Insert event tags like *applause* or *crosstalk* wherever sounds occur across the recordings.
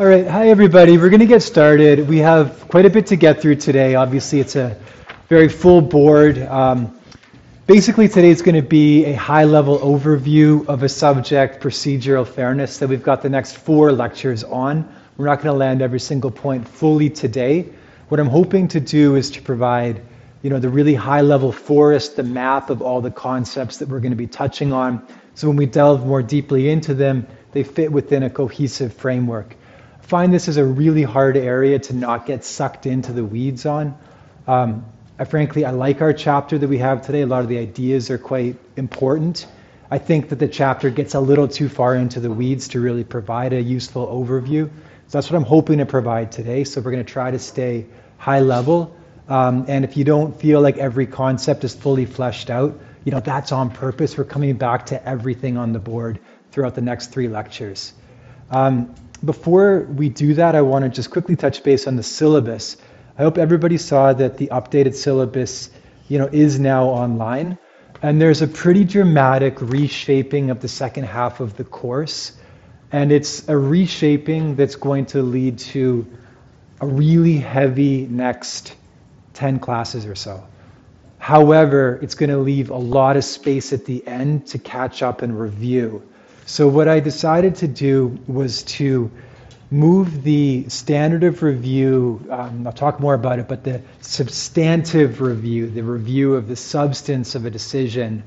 All right, hi everybody. We're going to get started. We have quite a bit to get through today. Obviously, it's a very full board. Um, basically, today is going to be a high level overview of a subject, procedural fairness, that we've got the next four lectures on. We're not going to land every single point fully today. What I'm hoping to do is to provide you know, the really high level forest, the map of all the concepts that we're going to be touching on. So when we delve more deeply into them, they fit within a cohesive framework find this is a really hard area to not get sucked into the weeds on. Um, I frankly, I like our chapter that we have today. A lot of the ideas are quite important. I think that the chapter gets a little too far into the weeds to really provide a useful overview. So that's what I'm hoping to provide today. So we're going to try to stay high level. Um, and if you don't feel like every concept is fully fleshed out, you know, that's on purpose. We're coming back to everything on the board throughout the next three lectures. Um, before we do that, I want to just quickly touch base on the syllabus. I hope everybody saw that the updated syllabus, you know, is now online. And there's a pretty dramatic reshaping of the second half of the course. And it's a reshaping that's going to lead to a really heavy next 10 classes or so. However, it's going to leave a lot of space at the end to catch up and review. So what I decided to do was to move the standard of review, um, I'll talk more about it, but the substantive review, the review of the substance of a decision,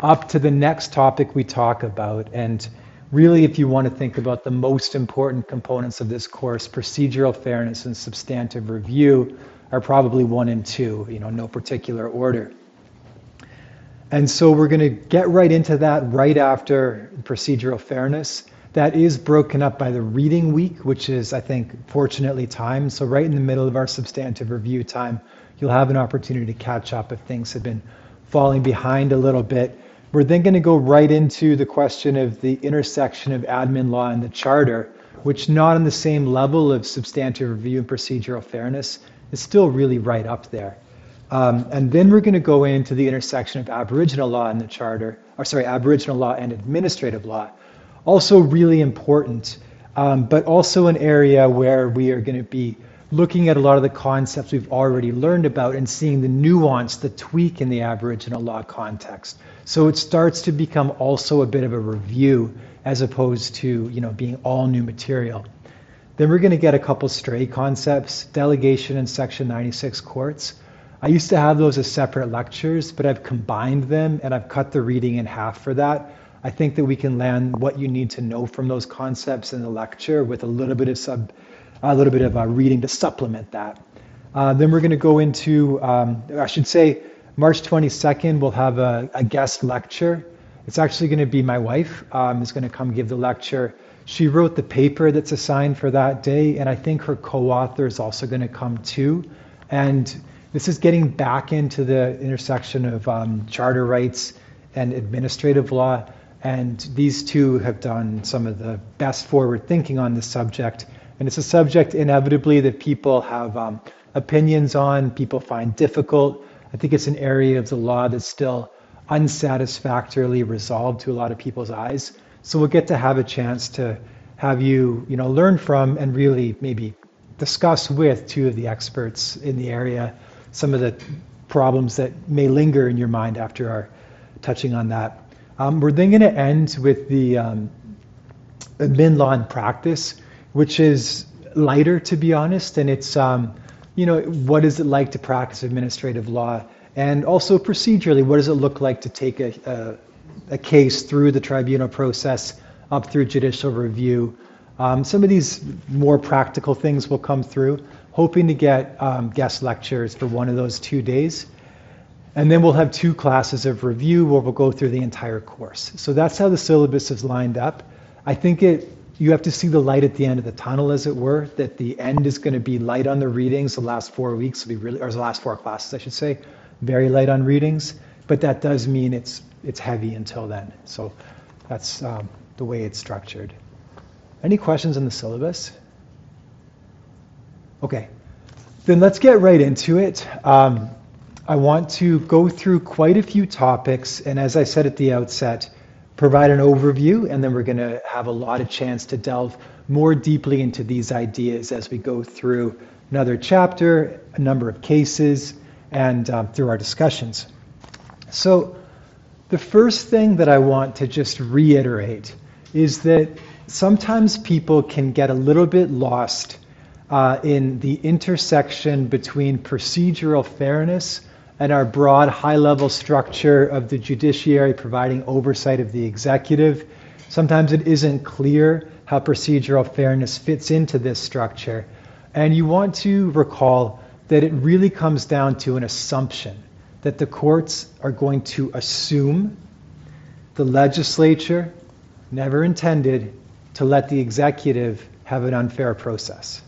up to the next topic we talk about. And really, if you want to think about the most important components of this course, procedural fairness and substantive review are probably one and two, you know, no particular order. And so we're going to get right into that right after procedural fairness. That is broken up by the reading week, which is, I think, fortunately timed. So, right in the middle of our substantive review time, you'll have an opportunity to catch up if things have been falling behind a little bit. We're then going to go right into the question of the intersection of admin law and the charter, which, not on the same level of substantive review and procedural fairness, is still really right up there. Um, and then we're going to go into the intersection of Aboriginal law and the Charter, or sorry, Aboriginal law and administrative law. Also, really important, um, but also an area where we are going to be looking at a lot of the concepts we've already learned about and seeing the nuance, the tweak in the Aboriginal law context. So it starts to become also a bit of a review as opposed to you know being all new material. Then we're going to get a couple stray concepts, delegation and section 96 courts. I used to have those as separate lectures, but I've combined them and I've cut the reading in half for that. I think that we can land what you need to know from those concepts in the lecture with a little bit of sub, a little bit of uh, reading to supplement that. Uh, then we're going to go into, um, I should say, March 22nd, we'll have a, a guest lecture. It's actually going to be my wife um, is going to come give the lecture. She wrote the paper that's assigned for that day, and I think her co-author is also going to come too. And this is getting back into the intersection of um, charter rights and administrative law. And these two have done some of the best forward thinking on this subject. And it's a subject inevitably that people have um, opinions on, people find difficult. I think it's an area of the law that's still unsatisfactorily resolved to a lot of people's eyes. So we'll get to have a chance to have you, you know, learn from and really maybe discuss with two of the experts in the area some of the problems that may linger in your mind after our touching on that. Um, we're then going to end with the um, admin law and practice, which is lighter, to be honest, and it's um, you know what is it like to practice administrative law, and also procedurally, what does it look like to take a, a, a case through the tribunal process up through judicial review. Um, some of these more practical things will come through hoping to get um, guest lectures for one of those two days. And then we'll have two classes of review where we'll go through the entire course. So that's how the syllabus is lined up. I think it you have to see the light at the end of the tunnel, as it were, that the end is going to be light on the readings. The last four weeks will be really, or the last four classes, I should say, very light on readings. But that does mean it's it's heavy until then. So that's um, the way it's structured. Any questions on the syllabus? Okay, then let's get right into it. Um, I want to go through quite a few topics, and as I said at the outset, provide an overview, and then we're going to have a lot of chance to delve more deeply into these ideas as we go through another chapter, a number of cases, and um, through our discussions. So, the first thing that I want to just reiterate is that sometimes people can get a little bit lost uh, in the intersection between procedural fairness and our broad high level structure of the judiciary providing oversight of the executive. Sometimes it isn't clear how procedural fairness fits into this structure. And you want to recall that it really comes down to an assumption that the courts are going to assume the legislature never intended to let the executive have an unfair process.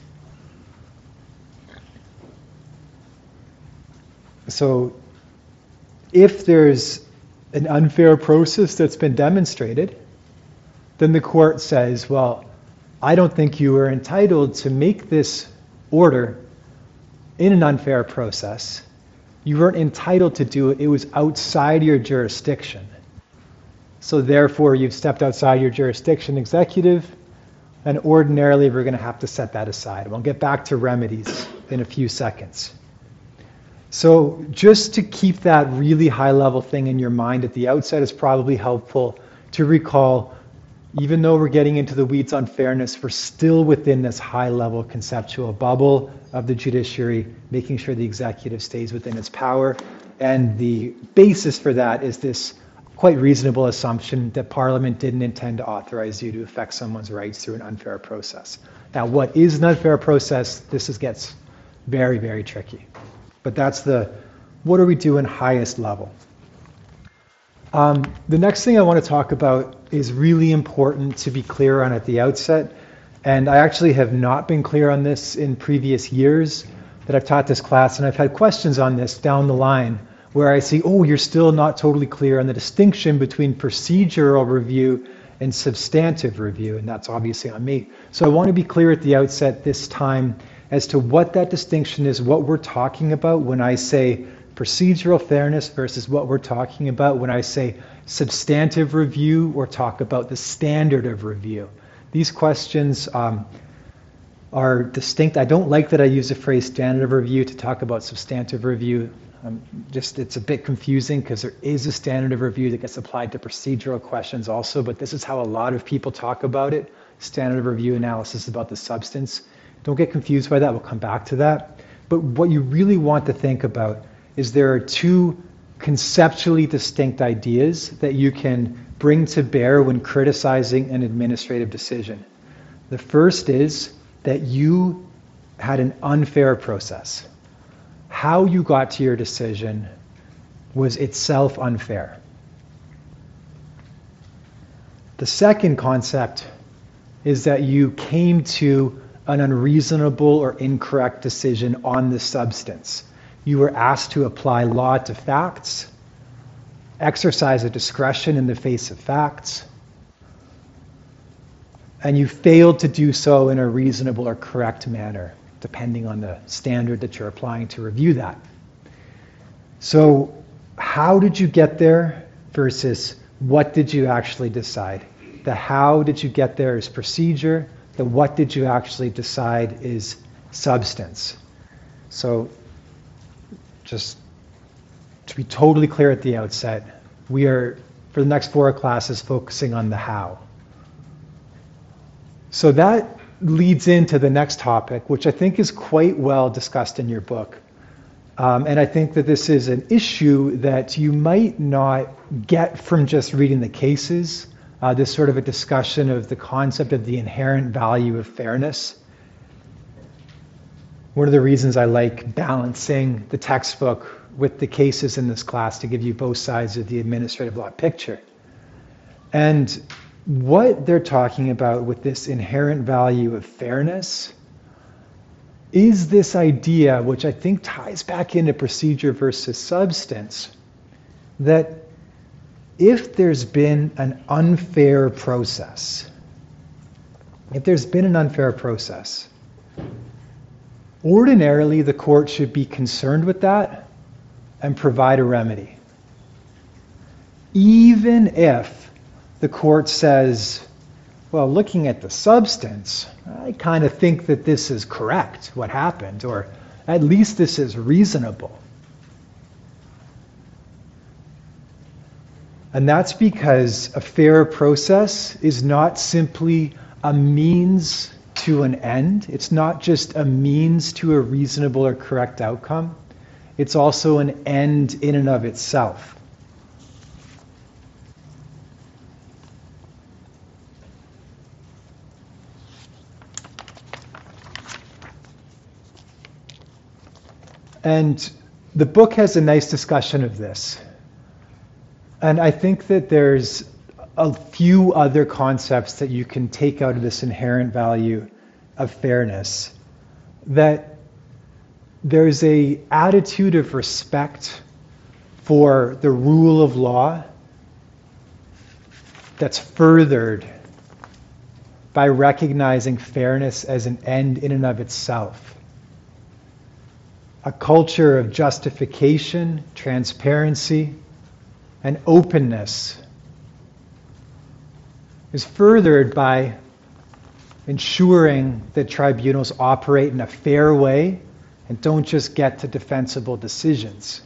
So, if there's an unfair process that's been demonstrated, then the court says, well, I don't think you are entitled to make this order in an unfair process you weren't entitled to do it, it was outside your jurisdiction. So, therefore, you've stepped outside your jurisdiction, executive, and ordinarily we're going to have to set that aside. We'll get back to remedies in a few seconds. So, just to keep that really high level thing in your mind at the outset is probably helpful to recall even though we're getting into the weeds on fairness, we're still within this high level conceptual bubble of the judiciary, making sure the executive stays within its power. And the basis for that is this quite reasonable assumption that Parliament didn't intend to authorize you to affect someone's rights through an unfair process. Now, what is an unfair process? This is, gets very, very tricky. But that's the what are we doing highest level. Um, the next thing I want to talk about is really important to be clear on at the outset. And I actually have not been clear on this in previous years that I've taught this class, and I've had questions on this down the line where I see, oh, you're still not totally clear on the distinction between procedural review and substantive review, and that's obviously on me. So I want to be clear at the outset this time as to what that distinction is, what we're talking about when I say procedural fairness versus what we're talking about when I say substantive review or talk about the standard of review. These questions um, are distinct. I don't like that I use the phrase standard of review to talk about substantive review. Um, just it's a bit confusing because there is a standard of review that gets applied to procedural questions also, but this is how a lot of people talk about it. Standard of review analysis about the substance. Don't get confused by that. We'll come back to that. But what you really want to think about is there are two conceptually distinct ideas that you can bring to bear when criticizing an administrative decision. The first is that you had an unfair process. How you got to your decision was itself unfair. The second concept is that you came to an unreasonable or incorrect decision on the substance. You were asked to apply law to facts, exercise a discretion in the face of facts, and you failed to do so in a reasonable or correct manner, depending on the standard that you're applying to review that. So, how did you get there versus what did you actually decide? The how did you get there is procedure, the what did you actually decide is substance. So, just to be totally clear at the outset, we are, for the next four classes, focusing on the how. So that leads into the next topic, which I think is quite well discussed in your book. Um, and I think that this is an issue that you might not get from just reading the cases. Uh, this sort of a discussion of the concept of the inherent value of fairness one of the reasons I like balancing the textbook with the cases in this class to give you both sides of the administrative law picture. And what they're talking about with this inherent value of fairness is this idea, which I think ties back into procedure versus substance, that if there's been an unfair process, if there's been an unfair process, Ordinarily, the court should be concerned with that and provide a remedy. Even if the court says, well, looking at the substance, I kind of think that this is correct, what happened, or at least this is reasonable. And that's because a fair process is not simply a means to an end. It's not just a means to a reasonable or correct outcome. It's also an end in and of itself. And the book has a nice discussion of this. And I think that there's a few other concepts that you can take out of this inherent value of fairness that there's a attitude of respect for the rule of law that's furthered by recognizing fairness as an end in and of itself. A culture of justification, transparency, and openness is furthered by ensuring that tribunals operate in a fair way and don't just get to defensible decisions.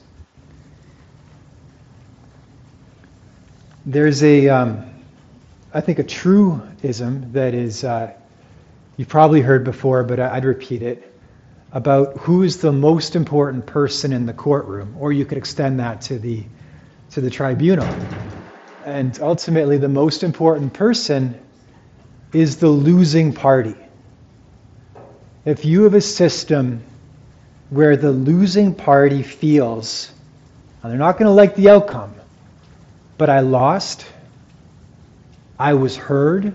There's a, um, I think, a truism that is, uh, you've probably heard before, but I'd repeat it, about who is the most important person in the courtroom, or you could extend that to the to the tribunal. And ultimately, the most important person is the losing party. If you have a system where the losing party feels, they're not going to like the outcome, but I lost, I was heard,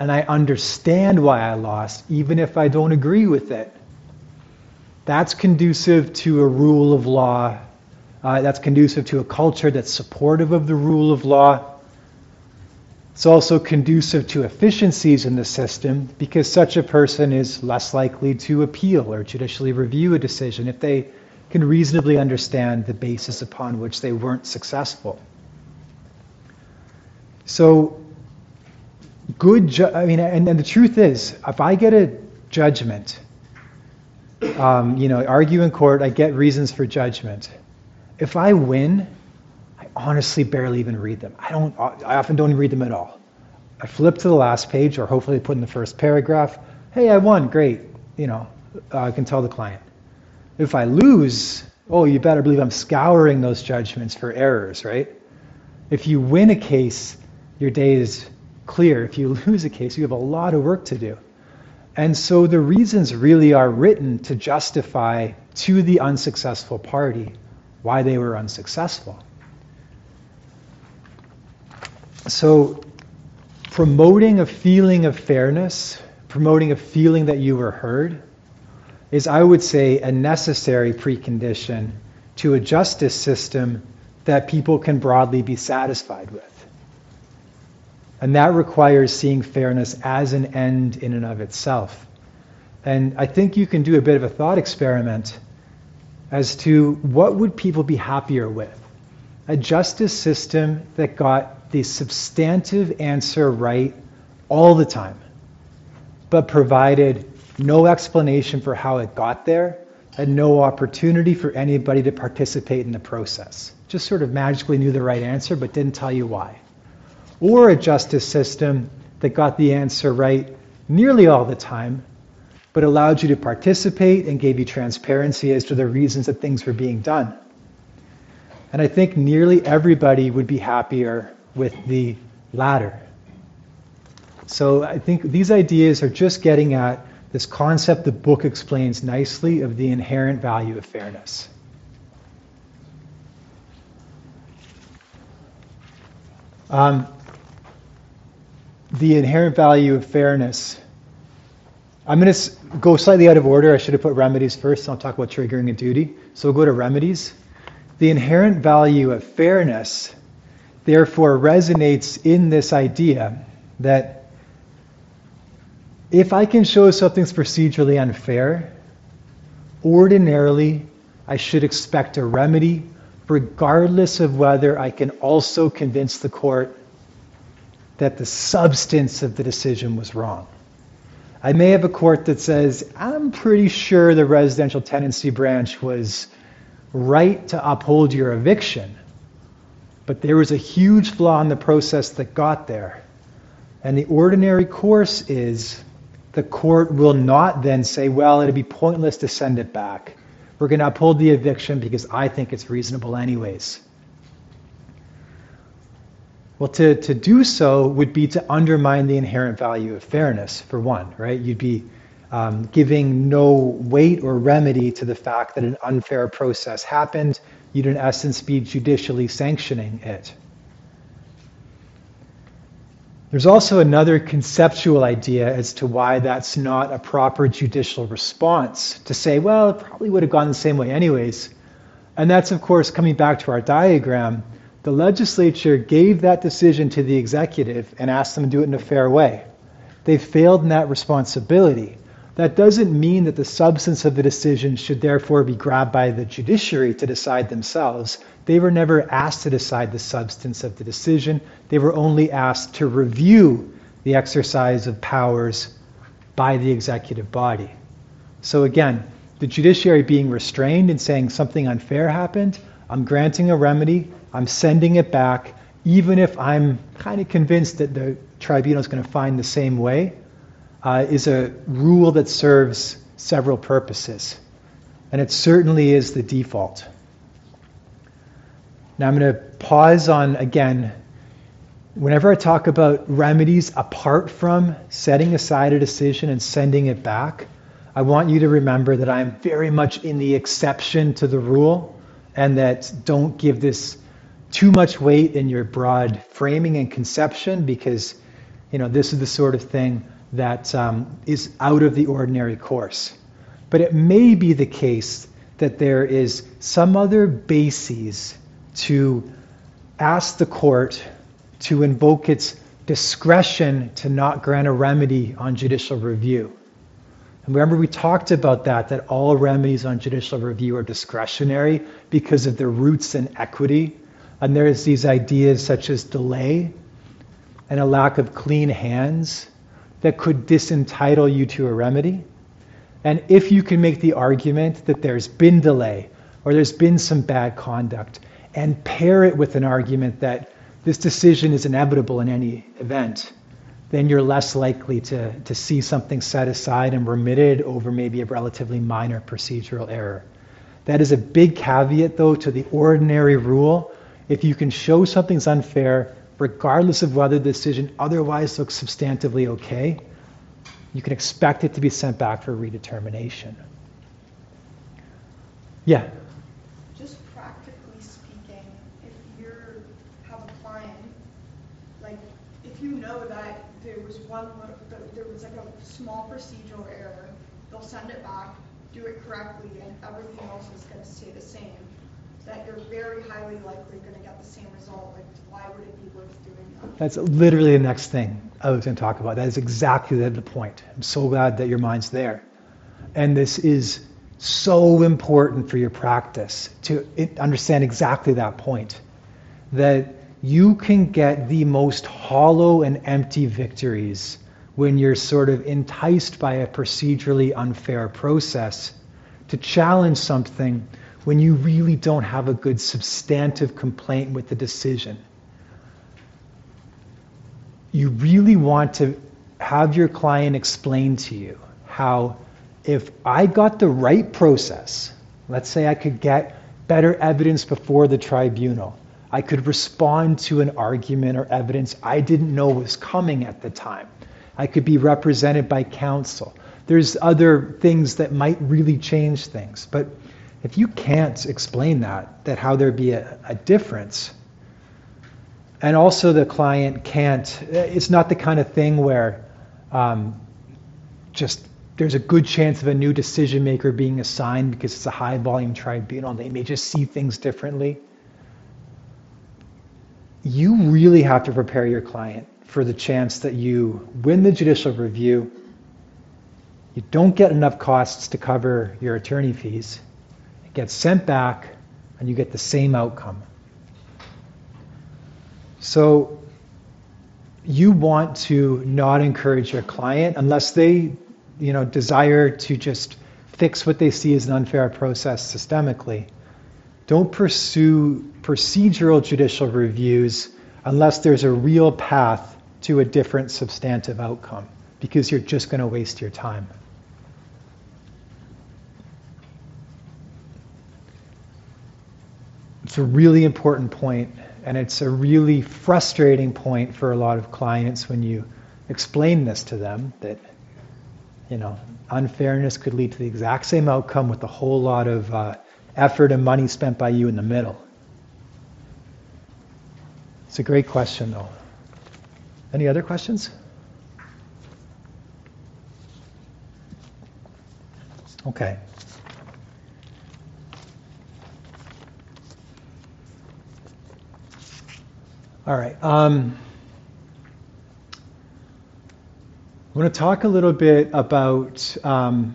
and I understand why I lost, even if I don't agree with it. That's conducive to a rule of law uh, that's conducive to a culture that's supportive of the rule of law. It's also conducive to efficiencies in the system because such a person is less likely to appeal or judicially review a decision if they can reasonably understand the basis upon which they weren't successful. So, good, ju- I mean, and, and the truth is, if I get a judgment, um, you know, argue in court, I get reasons for judgment if I win, I honestly barely even read them. I don't. I often don't read them at all. I flip to the last page, or hopefully put in the first paragraph. Hey, I won. Great. You know, uh, I can tell the client. If I lose, oh, you better believe I'm scouring those judgments for errors, right? If you win a case, your day is clear. If you *laughs* lose a case, you have a lot of work to do. And so the reasons really are written to justify to the unsuccessful party why they were unsuccessful. So, promoting a feeling of fairness, promoting a feeling that you were heard, is, I would say, a necessary precondition to a justice system that people can broadly be satisfied with. And that requires seeing fairness as an end in and of itself. And I think you can do a bit of a thought experiment as to what would people be happier with? A justice system that got the substantive answer right all the time, but provided no explanation for how it got there and no opportunity for anybody to participate in the process. Just sort of magically knew the right answer but didn't tell you why. Or a justice system that got the answer right nearly all the time but allowed you to participate and gave you transparency as to the reasons that things were being done. And I think nearly everybody would be happier with the latter. So I think these ideas are just getting at this concept the book explains nicely of the inherent value of fairness. Um, the inherent value of fairness I'm going to go slightly out of order. I should have put remedies first. I'll talk about triggering a duty. So we'll go to remedies. The inherent value of fairness, therefore, resonates in this idea that if I can show something's procedurally unfair, ordinarily I should expect a remedy, regardless of whether I can also convince the court that the substance of the decision was wrong. I may have a court that says, I'm pretty sure the residential tenancy branch was right to uphold your eviction, but there was a huge flaw in the process that got there. And the ordinary course is the court will not then say, well, it'd be pointless to send it back. We're going to uphold the eviction because I think it's reasonable, anyways. Well, to, to do so would be to undermine the inherent value of fairness, for one, right? You'd be um, giving no weight or remedy to the fact that an unfair process happened. You'd, in essence, be judicially sanctioning it. There's also another conceptual idea as to why that's not a proper judicial response to say, well, it probably would have gone the same way, anyways. And that's, of course, coming back to our diagram the legislature gave that decision to the executive and asked them to do it in a fair way. They failed in that responsibility. That doesn't mean that the substance of the decision should therefore be grabbed by the judiciary to decide themselves. They were never asked to decide the substance of the decision. They were only asked to review the exercise of powers by the executive body. So again, the judiciary being restrained and saying something unfair happened, I'm granting a remedy, I'm sending it back, even if I'm kind of convinced that the tribunal is going to find the same way, uh, is a rule that serves several purposes. And it certainly is the default. Now I'm going to pause on, again, whenever I talk about remedies apart from setting aside a decision and sending it back, I want you to remember that I'm very much in the exception to the rule and that don't give this too much weight in your broad framing and conception because you know this is the sort of thing that um, is out of the ordinary course. But it may be the case that there is some other basis to ask the court to invoke its discretion to not grant a remedy on judicial review. And remember, we talked about that, that all remedies on judicial review are discretionary because of their roots in equity and there's these ideas such as delay and a lack of clean hands that could disentitle you to a remedy. And if you can make the argument that there's been delay or there's been some bad conduct and pair it with an argument that this decision is inevitable in any event, then you're less likely to, to see something set aside and remitted over maybe a relatively minor procedural error. That is a big caveat, though, to the ordinary rule if you can show something's unfair, regardless of whether the decision otherwise looks substantively okay, you can expect it to be sent back for redetermination. Yeah. Just practically speaking, if you have a client, like if you know that there was one, there was like a small procedural error, they'll send it back, do it correctly, and everything else is going to stay the same that you're very highly likely going to get the same result, like why would it be worth doing that? That's literally the next thing I was going to talk about. That is exactly the point. I'm so glad that your mind's there. And this is so important for your practice to understand exactly that point. That you can get the most hollow and empty victories when you're sort of enticed by a procedurally unfair process to challenge something when you really don't have a good substantive complaint with the decision. You really want to have your client explain to you how, if I got the right process, let's say I could get better evidence before the tribunal, I could respond to an argument or evidence I didn't know was coming at the time. I could be represented by counsel. There's other things that might really change things. But if you can't explain that, that how there be a, a difference, and also the client can't, it's not the kind of thing where um, just there's a good chance of a new decision maker being assigned because it's a high volume tribunal. They may just see things differently. You really have to prepare your client for the chance that you win the judicial review, you don't get enough costs to cover your attorney fees, gets sent back, and you get the same outcome. So, you want to not encourage your client unless they, you know, desire to just fix what they see as an unfair process systemically. Don't pursue procedural judicial reviews unless there's a real path to a different substantive outcome, because you're just going to waste your time. It's a really important point, and it's a really frustrating point for a lot of clients when you explain this to them that you know unfairness could lead to the exact same outcome with a whole lot of uh, effort and money spent by you in the middle. It's a great question, though. Any other questions? Okay. All right. Um, I want to talk a little bit about um,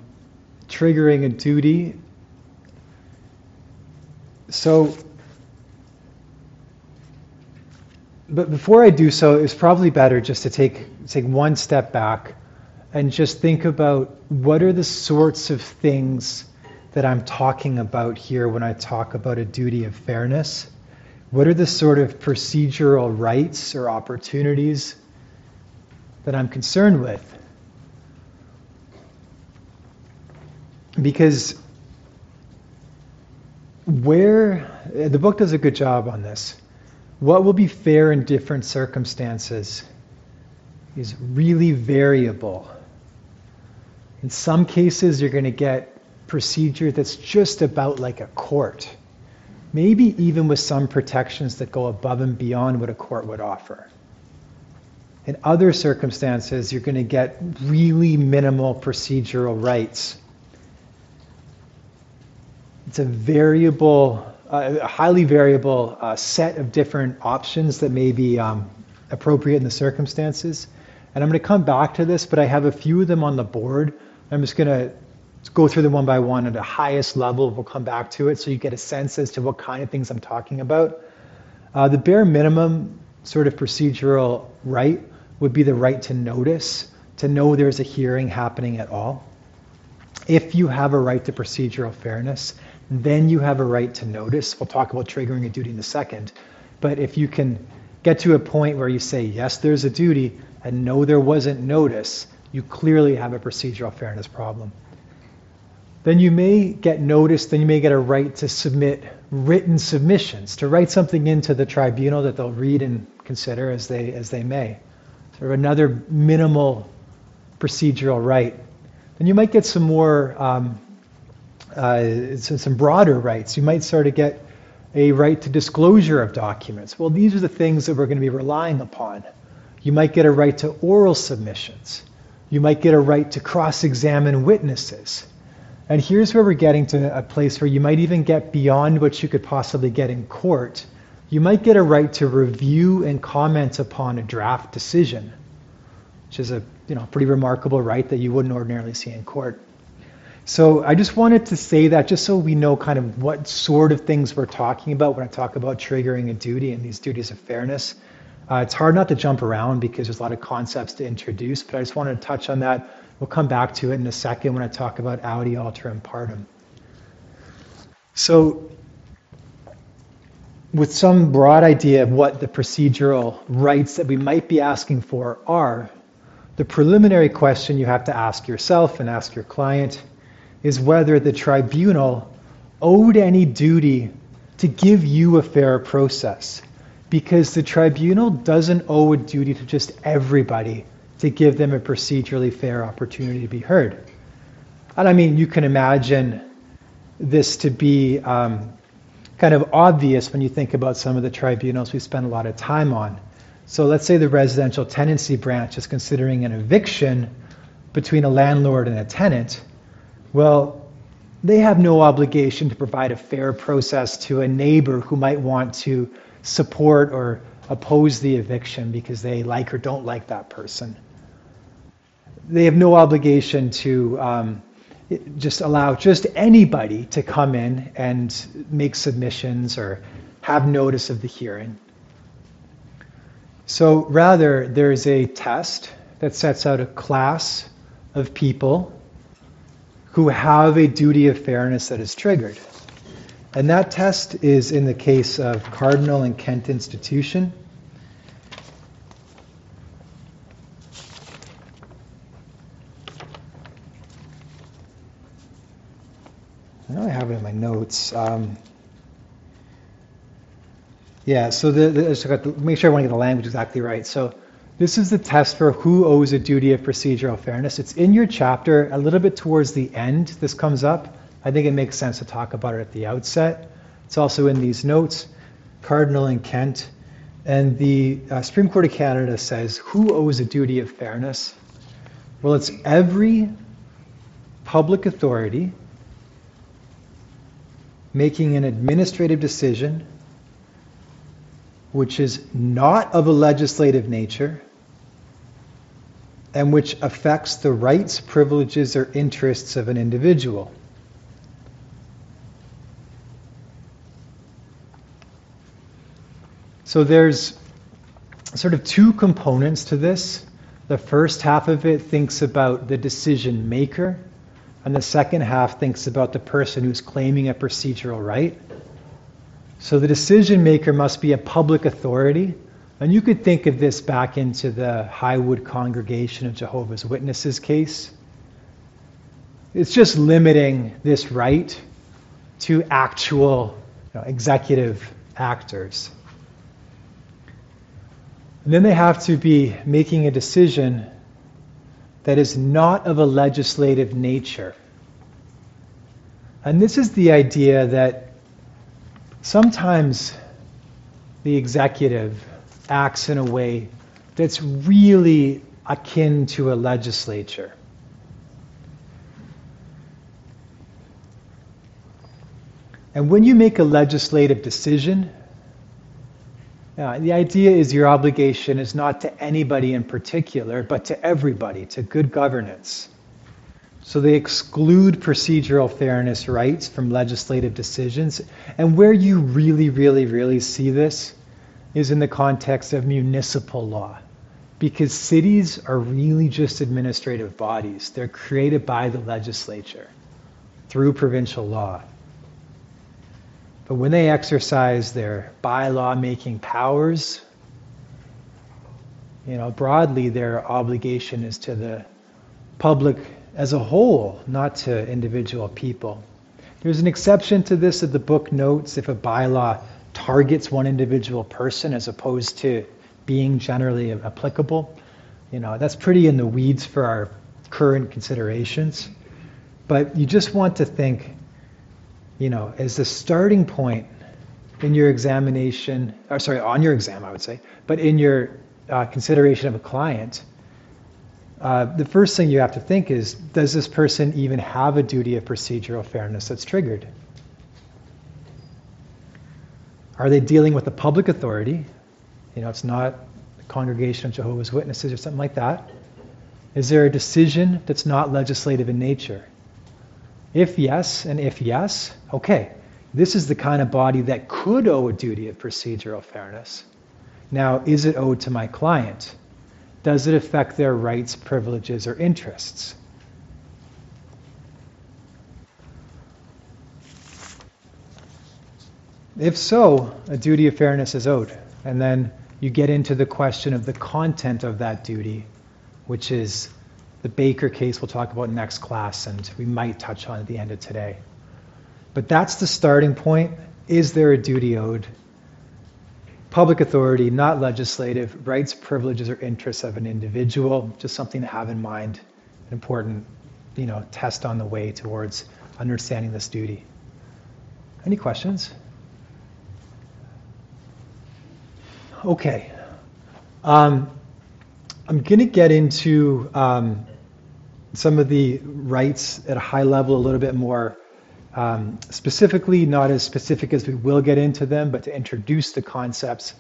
triggering a duty. So, but before I do so, it's probably better just to take take one step back and just think about what are the sorts of things that I'm talking about here when I talk about a duty of fairness. What are the sort of procedural rights or opportunities that I'm concerned with? Because where, the book does a good job on this. What will be fair in different circumstances is really variable. In some cases, you're going to get procedure that's just about like a court maybe even with some protections that go above and beyond what a court would offer. In other circumstances, you're going to get really minimal procedural rights. It's a variable, uh, a highly variable uh, set of different options that may be um, appropriate in the circumstances. And I'm going to come back to this, but I have a few of them on the board. I'm just going to Go through them one by one at the highest level. We'll come back to it so you get a sense as to what kind of things I'm talking about. Uh, the bare minimum sort of procedural right would be the right to notice, to know there's a hearing happening at all. If you have a right to procedural fairness, then you have a right to notice. We'll talk about triggering a duty in a second. But if you can get to a point where you say, yes, there's a duty, and no, there wasn't notice, you clearly have a procedural fairness problem then you may get noticed, then you may get a right to submit written submissions, to write something into the tribunal that they'll read and consider as they, as they may. Sort of another minimal procedural right. Then you might get some more, um, uh, some broader rights. You might sort of get a right to disclosure of documents. Well, these are the things that we're going to be relying upon. You might get a right to oral submissions. You might get a right to cross examine witnesses. And here's where we're getting to a place where you might even get beyond what you could possibly get in court. You might get a right to review and comment upon a draft decision, which is a you know pretty remarkable right that you wouldn't ordinarily see in court. So I just wanted to say that just so we know kind of what sort of things we're talking about when I talk about triggering a duty and these duties of fairness. Uh, it's hard not to jump around because there's a lot of concepts to introduce, but I just wanted to touch on that We'll come back to it in a second when I talk about audi alteram partem. So, with some broad idea of what the procedural rights that we might be asking for are, the preliminary question you have to ask yourself and ask your client is whether the tribunal owed any duty to give you a fair process. Because the tribunal doesn't owe a duty to just everybody to give them a procedurally fair opportunity to be heard. And I mean, you can imagine this to be um, kind of obvious when you think about some of the tribunals we spend a lot of time on. So let's say the residential tenancy branch is considering an eviction between a landlord and a tenant. Well, they have no obligation to provide a fair process to a neighbor who might want to support or oppose the eviction because they like or don't like that person they have no obligation to um, just allow just anybody to come in and make submissions or have notice of the hearing. So rather, there's a test that sets out a class of people who have a duty of fairness that is triggered. And that test is in the case of Cardinal and Kent Institution. I know I have it in my notes. Um, yeah, so the, the, so make sure I want to get the language exactly right. So this is the test for who owes a duty of procedural fairness. It's in your chapter, a little bit towards the end, this comes up. I think it makes sense to talk about it at the outset. It's also in these notes, Cardinal and Kent. And the uh, Supreme Court of Canada says, who owes a duty of fairness? Well, it's every public authority making an administrative decision which is not of a legislative nature and which affects the rights, privileges, or interests of an individual. So there's sort of two components to this. The first half of it thinks about the decision maker, and the second half thinks about the person who's claiming a procedural right. So the decision maker must be a public authority. And you could think of this back into the Highwood Congregation of Jehovah's Witnesses case. It's just limiting this right to actual you know, executive actors. And then they have to be making a decision that is not of a legislative nature. And this is the idea that sometimes the executive acts in a way that's really akin to a legislature. And when you make a legislative decision, uh, the idea is your obligation is not to anybody in particular, but to everybody, to good governance. So they exclude procedural fairness rights from legislative decisions. And where you really, really, really see this is in the context of municipal law. Because cities are really just administrative bodies, they're created by the legislature through provincial law. But when they exercise their bylaw making powers, you know, broadly, their obligation is to the public as a whole, not to individual people. There's an exception to this that the book notes if a bylaw targets one individual person as opposed to being generally applicable. You know, that's pretty in the weeds for our current considerations. But you just want to think, you know, as the starting point in your examination, or sorry, on your exam, I would say, but in your uh, consideration of a client, uh, the first thing you have to think is does this person even have a duty of procedural fairness that's triggered? Are they dealing with a public authority? You know, it's not the congregation of Jehovah's Witnesses or something like that. Is there a decision that's not legislative in nature? If yes, and if yes, okay, this is the kind of body that could owe a duty of procedural fairness. Now, is it owed to my client? Does it affect their rights, privileges, or interests? If so, a duty of fairness is owed. And then you get into the question of the content of that duty, which is the Baker case we'll talk about next class, and we might touch on at the end of today. But that's the starting point. Is there a duty owed? public authority, not legislative, rights, privileges, or interests of an individual. Just something to have in mind, an important, you know, test on the way towards understanding this duty. Any questions? Okay. Um, I'm going to get into um, some of the rights at a high level a little bit more um, specifically, not as specific as we will get into them, but to introduce the concepts.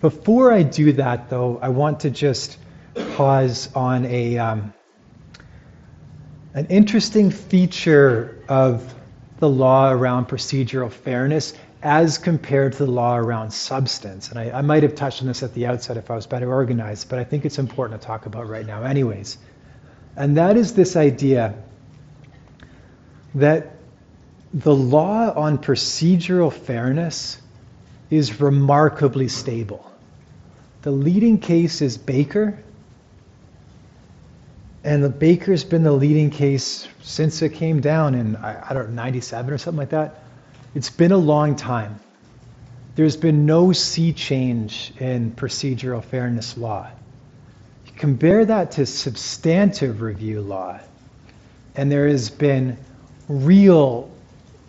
Before I do that, though, I want to just pause on a um, an interesting feature of the law around procedural fairness as compared to the law around substance. And I, I might have touched on this at the outset if I was better organized, but I think it's important to talk about right now, anyways. And that is this idea that the law on procedural fairness is remarkably stable. The leading case is Baker, and the Baker's been the leading case since it came down in I, I don't know 97 or something like that. It's been a long time. There's been no sea change in procedural fairness law. Compare that to substantive review law, and there has been real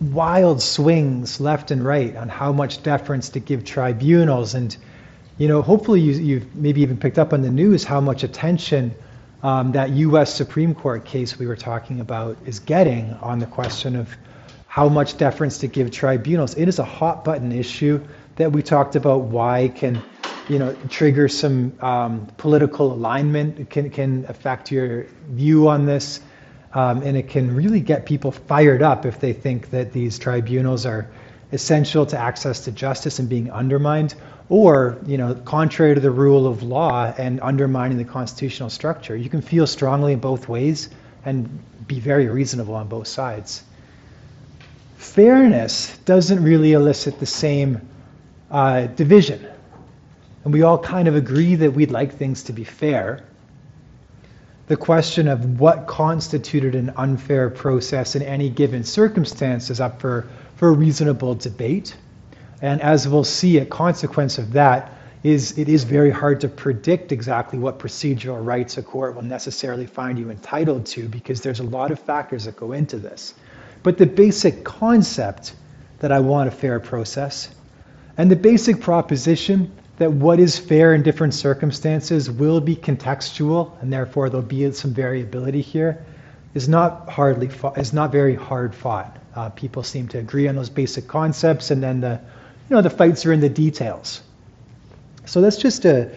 wild swings left and right on how much deference to give tribunals. And, you know, hopefully you, you've maybe even picked up on the news how much attention um, that U.S. Supreme Court case we were talking about is getting on the question of how much deference to give tribunals. It is a hot button issue that we talked about. Why can you know trigger some um, political alignment? It can can affect your view on this. Um, and it can really get people fired up if they think that these tribunals are essential to access to justice and being undermined, or you know, contrary to the rule of law and undermining the constitutional structure. You can feel strongly in both ways and be very reasonable on both sides. Fairness doesn't really elicit the same uh, division. And we all kind of agree that we'd like things to be fair the question of what constituted an unfair process in any given circumstance is up for, for reasonable debate. And as we'll see, a consequence of that is it is very hard to predict exactly what procedural rights a court will necessarily find you entitled to because there's a lot of factors that go into this. But the basic concept that I want a fair process and the basic proposition that what is fair in different circumstances will be contextual, and therefore there'll be some variability here, is not hardly fought, is not very hard fought. Uh, people seem to agree on those basic concepts, and then the, you know, the fights are in the details. So that's just a,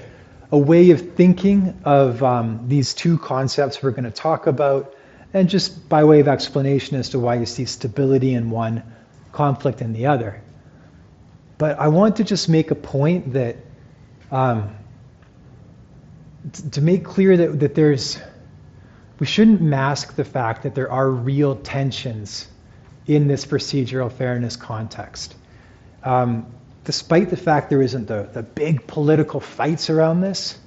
a way of thinking of um, these two concepts we're going to talk about, and just by way of explanation as to why you see stability in one, conflict in the other. But I want to just make a point that um, t- to make clear that, that there's, we shouldn't mask the fact that there are real tensions in this procedural fairness context. Um, despite the fact there isn't the, the big political fights around this,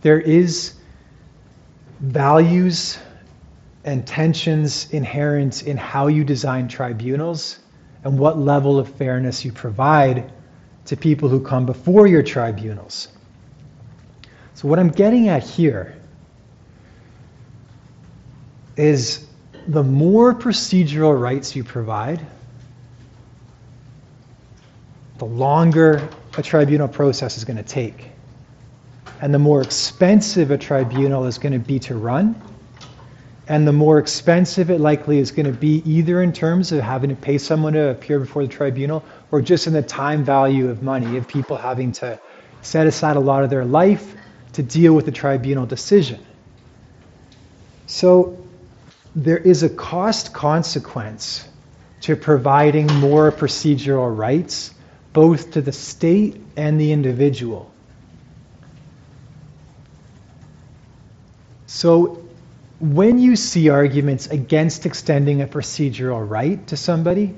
there is values and tensions inherent in how you design tribunals and what level of fairness you provide to people who come before your tribunals. So, what I'm getting at here is the more procedural rights you provide, the longer a tribunal process is going to take. And the more expensive a tribunal is going to be to run, and the more expensive it likely is going to be, either in terms of having to pay someone to appear before the tribunal or just in the time value of money, of people having to set aside a lot of their life to deal with the tribunal decision. So there is a cost consequence to providing more procedural rights, both to the state and the individual. So when you see arguments against extending a procedural right to somebody,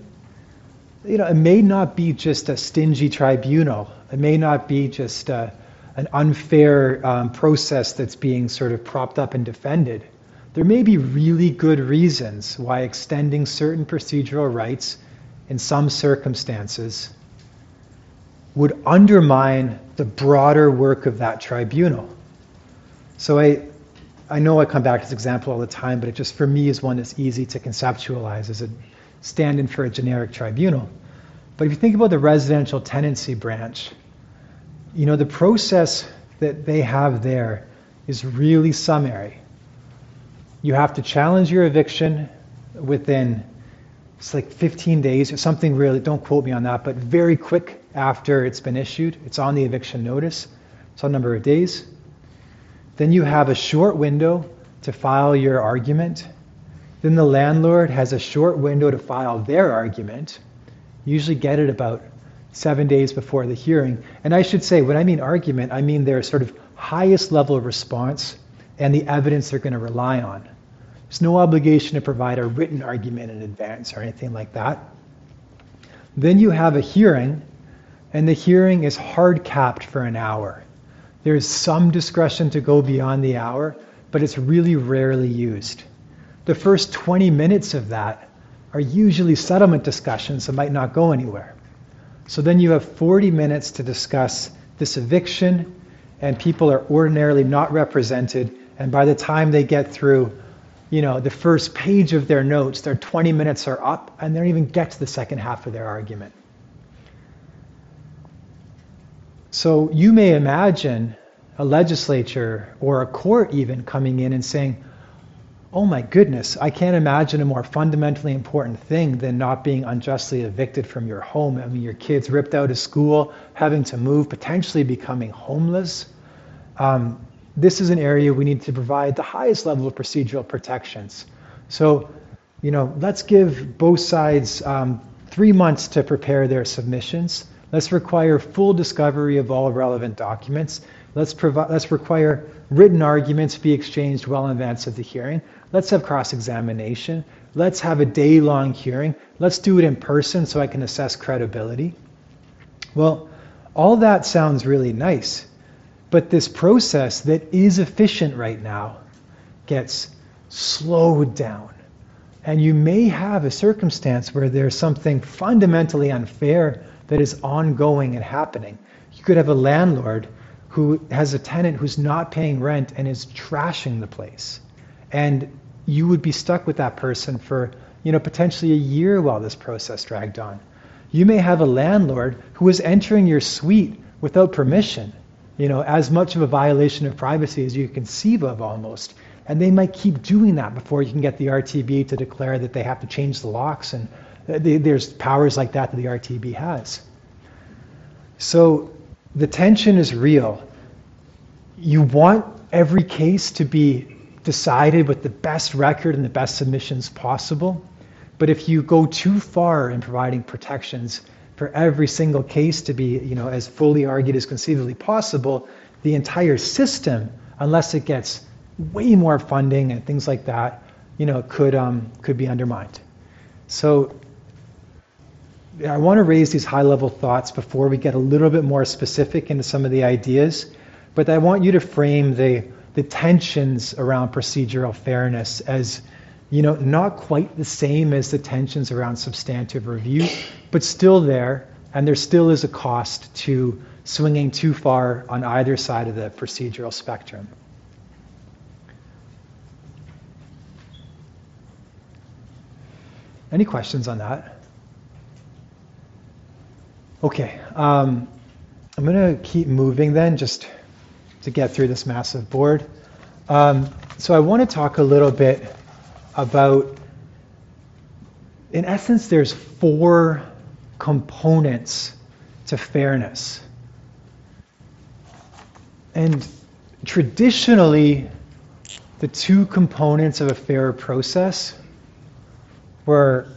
you know, it may not be just a stingy tribunal. It may not be just a, an unfair um, process that's being sort of propped up and defended. There may be really good reasons why extending certain procedural rights in some circumstances would undermine the broader work of that tribunal. So I, I know I come back to this example all the time, but it just for me is one that's easy to conceptualize as a stand in for a generic tribunal. But if you think about the residential tenancy branch, you know, the process that they have there is really summary. You have to challenge your eviction within it's like 15 days or something really, don't quote me on that, but very quick after it's been issued. It's on the eviction notice. It's a number of days. Then you have a short window to file your argument. Then the landlord has a short window to file their argument. Usually get it about seven days before the hearing. And I should say, when I mean argument, I mean their sort of highest level of response and the evidence they're going to rely on. There's no obligation to provide a written argument in advance or anything like that. Then you have a hearing, and the hearing is hard capped for an hour. There's some discretion to go beyond the hour, but it's really rarely used. The first 20 minutes of that are usually settlement discussions that might not go anywhere. So then you have 40 minutes to discuss this eviction, and people are ordinarily not represented. And by the time they get through, you know, the first page of their notes, their 20 minutes are up, and they don't even get to the second half of their argument. So you may imagine a legislature or a court even coming in and saying, oh my goodness, I can't imagine a more fundamentally important thing than not being unjustly evicted from your home. I mean, your kids ripped out of school, having to move, potentially becoming homeless. Um, this is an area we need to provide the highest level of procedural protections. So, you know, let's give both sides um, three months to prepare their submissions. Let's require full discovery of all relevant documents. Let's, provi- let's require written arguments be exchanged well in advance of the hearing. Let's have cross examination. Let's have a day long hearing. Let's do it in person so I can assess credibility. Well, all that sounds really nice, but this process that is efficient right now gets slowed down. And you may have a circumstance where there's something fundamentally unfair that is ongoing and happening. You could have a landlord who has a tenant who's not paying rent and is trashing the place. And you would be stuck with that person for you know potentially a year while this process dragged on. You may have a landlord who is entering your suite without permission, you know, as much of a violation of privacy as you conceive of almost. And they might keep doing that before you can get the RTB to declare that they have to change the locks. And uh, there's powers like that that the RTB has. So the tension is real. You want every case to be decided with the best record and the best submissions possible. But if you go too far in providing protections for every single case to be, you know, as fully argued as conceivably possible, the entire system, unless it gets way more funding and things like that, you know, could um, could be undermined. So I want to raise these high-level thoughts before we get a little bit more specific into some of the ideas. But I want you to frame the the tensions around procedural fairness as you know not quite the same as the tensions around substantive review but still there and there still is a cost to swinging too far on either side of the procedural spectrum. Any questions on that? Okay um, i'm going to keep moving then just to get through this massive board. Um, so I want to talk a little bit about, in essence, there's four components to fairness. And traditionally, the two components of a fair process were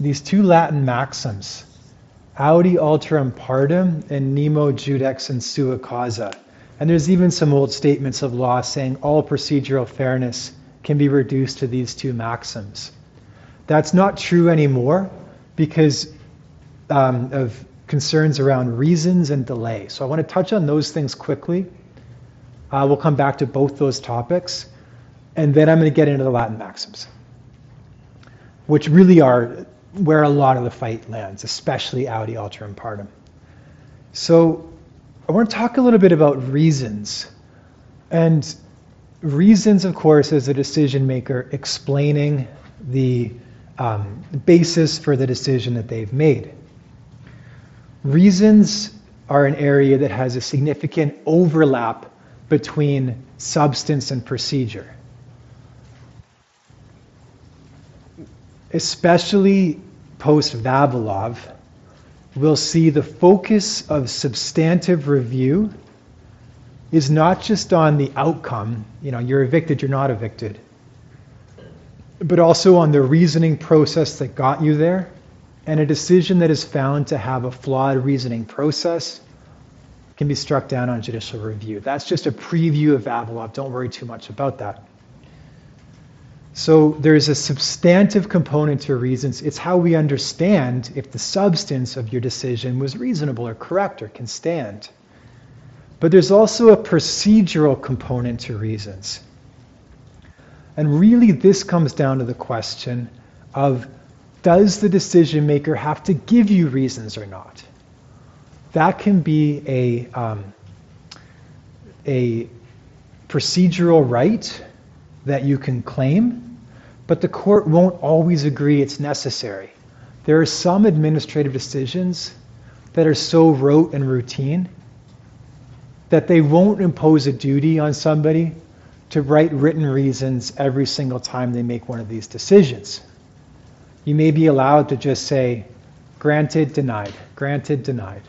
these two Latin maxims, audi alteram partem and nemo judex in sua causa. And there's even some old statements of law saying all procedural fairness can be reduced to these two maxims. That's not true anymore because um, of concerns around reasons and delay. So I want to touch on those things quickly. Uh, we'll come back to both those topics. And then I'm going to get into the Latin maxims, which really are where a lot of the fight lands, especially Audi Alteram Partem. So I want to talk a little bit about reasons. And reasons, of course, as a decision maker explaining the um, basis for the decision that they've made. Reasons are an area that has a significant overlap between substance and procedure. Especially post Vavilov, we'll see the focus of substantive review is not just on the outcome, you know, you're evicted, you're not evicted, but also on the reasoning process that got you there and a decision that is found to have a flawed reasoning process can be struck down on judicial review. That's just a preview of Vavilov. Don't worry too much about that. So there's a substantive component to reasons. It's how we understand if the substance of your decision was reasonable or correct or can stand. But there's also a procedural component to reasons. And really, this comes down to the question of does the decision maker have to give you reasons or not? That can be a, um, a procedural right that you can claim but the court won't always agree it's necessary. There are some administrative decisions that are so rote and routine that they won't impose a duty on somebody to write written reasons every single time they make one of these decisions. You may be allowed to just say, granted, denied, granted, denied.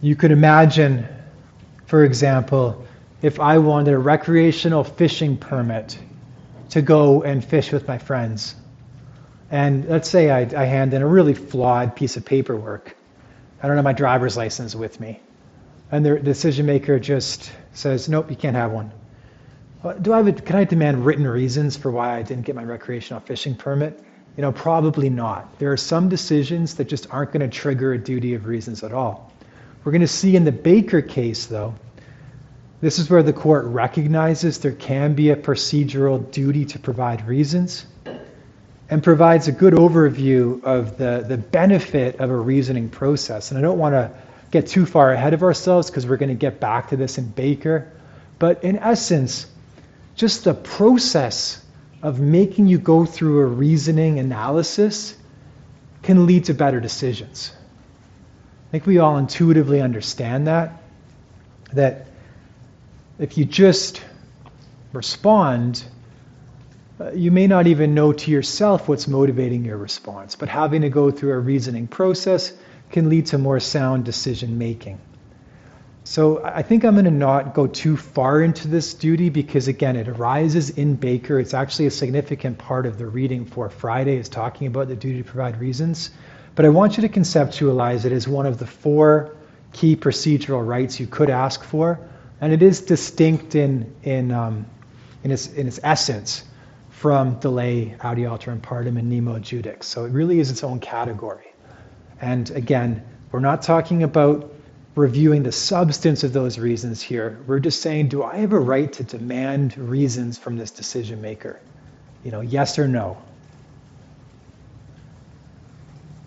You could imagine, for example, if I wanted a recreational fishing permit to go and fish with my friends. And let's say I, I hand in a really flawed piece of paperwork. I don't have my driver's license with me. And the decision maker just says, nope, you can't have one. Uh, do I have a, can I demand written reasons for why I didn't get my recreational fishing permit? You know, probably not. There are some decisions that just aren't going to trigger a duty of reasons at all. We're going to see in the Baker case, though, this is where the court recognizes there can be a procedural duty to provide reasons and provides a good overview of the, the benefit of a reasoning process. And I don't want to get too far ahead of ourselves because we're going to get back to this in Baker. But in essence, just the process of making you go through a reasoning analysis can lead to better decisions. I think we all intuitively understand that. That if you just respond, uh, you may not even know to yourself what's motivating your response, but having to go through a reasoning process can lead to more sound decision making. So I think I'm going to not go too far into this duty because again, it arises in Baker. It's actually a significant part of the reading for Friday is talking about the duty to provide reasons. But I want you to conceptualize it as one of the four key procedural rights you could ask for and it is distinct in, in, um, in, its, in its essence from delay, audi alteram partem, and nemo judice. So it really is its own category. And again, we're not talking about reviewing the substance of those reasons here. We're just saying, do I have a right to demand reasons from this decision maker? You know, yes or no?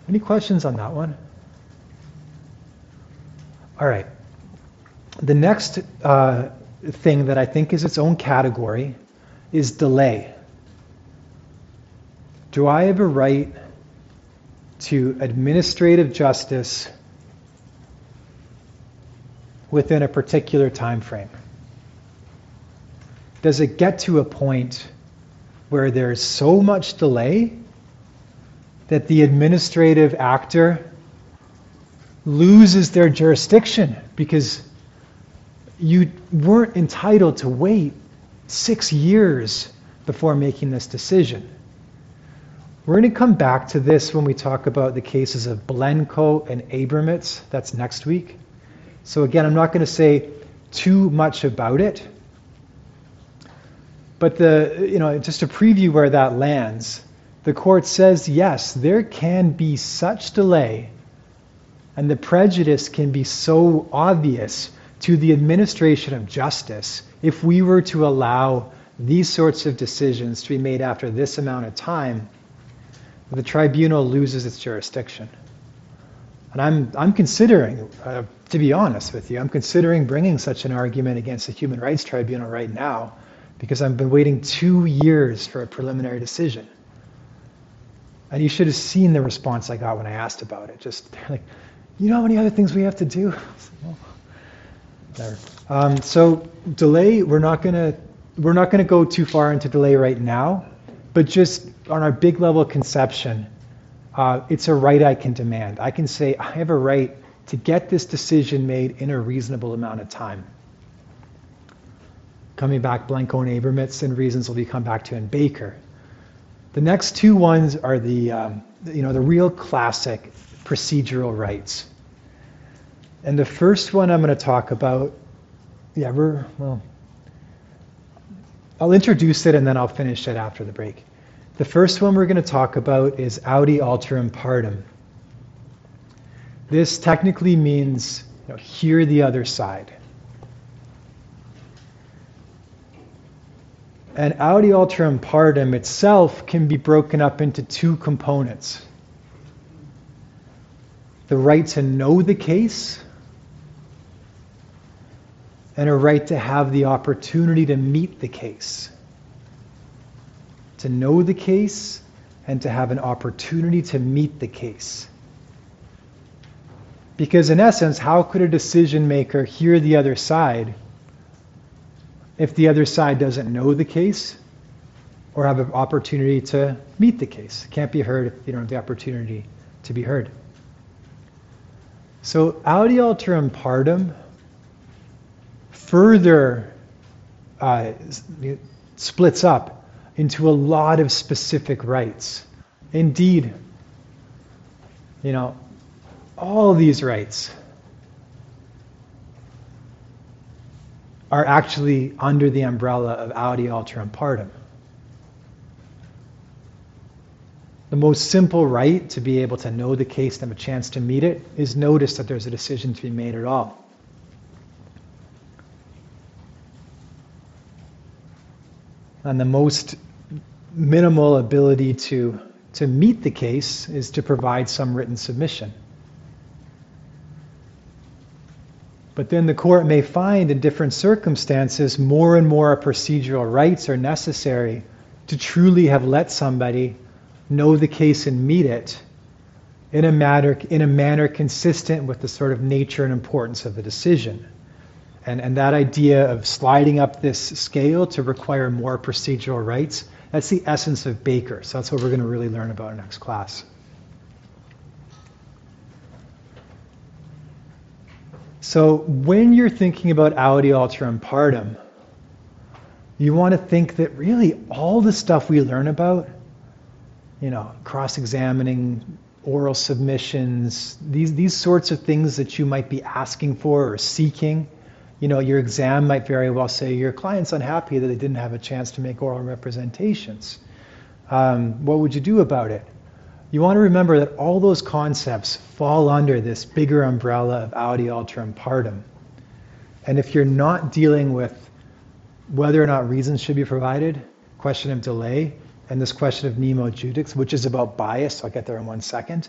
Any questions on that one? All right. The next uh, thing that I think is its own category is delay. Do I have a right to administrative justice within a particular time frame? Does it get to a point where there's so much delay that the administrative actor loses their jurisdiction because you weren't entitled to wait six years before making this decision. We're going to come back to this when we talk about the cases of Blencoe and Abrametz. That's next week. So, again, I'm not going to say too much about it. But the, you know, just to preview where that lands, the court says yes, there can be such delay, and the prejudice can be so obvious to the administration of justice if we were to allow these sorts of decisions to be made after this amount of time, the tribunal loses its jurisdiction. And I'm, I'm considering, uh, to be honest with you, I'm considering bringing such an argument against the Human Rights Tribunal right now because I've been waiting two years for a preliminary decision. And you should have seen the response I got when I asked about it. Just they're *laughs* like, you know how many other things we have to do? *laughs* There. Um, so delay, we're not gonna we're not gonna go too far into delay right now, but just on our big level conception, uh, it's a right I can demand. I can say I have a right to get this decision made in a reasonable amount of time. Coming back, Blencoe and Abrametz, and reasons will be come back to in Baker. The next two ones are the, um, you know, the real classic procedural rights. And the first one I'm going to talk about, yeah, we're, well, I'll introduce it and then I'll finish it after the break. The first one we're going to talk about is audi alteram partem. This technically means you know, hear the other side. And audi alteram partem itself can be broken up into two components the right to know the case and a right to have the opportunity to meet the case. To know the case and to have an opportunity to meet the case. Because, in essence, how could a decision maker hear the other side if the other side doesn't know the case or have an opportunity to meet the case. It can't be heard if you don't have the opportunity to be heard. So audi alteram partem further uh, splits up into a lot of specific rights. Indeed, you know, all these rights are actually under the umbrella of audi alteram partem. The most simple right to be able to know the case and have a chance to meet it is notice that there's a decision to be made at all. And the most minimal ability to, to meet the case is to provide some written submission. But then the court may find in different circumstances more and more procedural rights are necessary to truly have let somebody know the case and meet it in a manner, in a manner consistent with the sort of nature and importance of the decision. And, and that idea of sliding up this scale to require more procedural rights, that's the essence of Baker. So that's what we're going to really learn about in next class. So when you're thinking about audi alteram partem, you want to think that really all the stuff we learn about, you know, cross-examining, oral submissions, these, these sorts of things that you might be asking for or seeking, you know, your exam might very well say your client's unhappy that they didn't have a chance to make oral representations. Um, what would you do about it? You want to remember that all those concepts fall under this bigger umbrella of audi alteram partem. And if you're not dealing with whether or not reasons should be provided, question of delay, and this question of nemo judex, which is about bias, I'll get there in one second,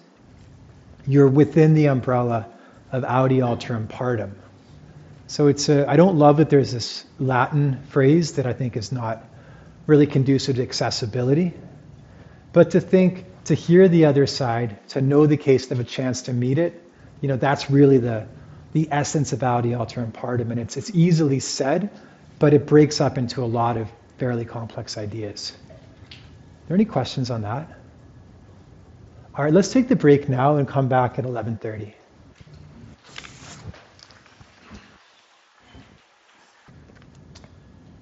you're within the umbrella of audi alteram partem. So it's a, I don't love that there's this Latin phrase that I think is not really conducive to accessibility, but to think to hear the other side, to know the case, to have a chance to meet it, you know, that's really the, the essence of audi alteram partem. And it's, it's easily said, but it breaks up into a lot of fairly complex ideas. Are there any questions on that? All right, let's take the break now and come back at 11:30.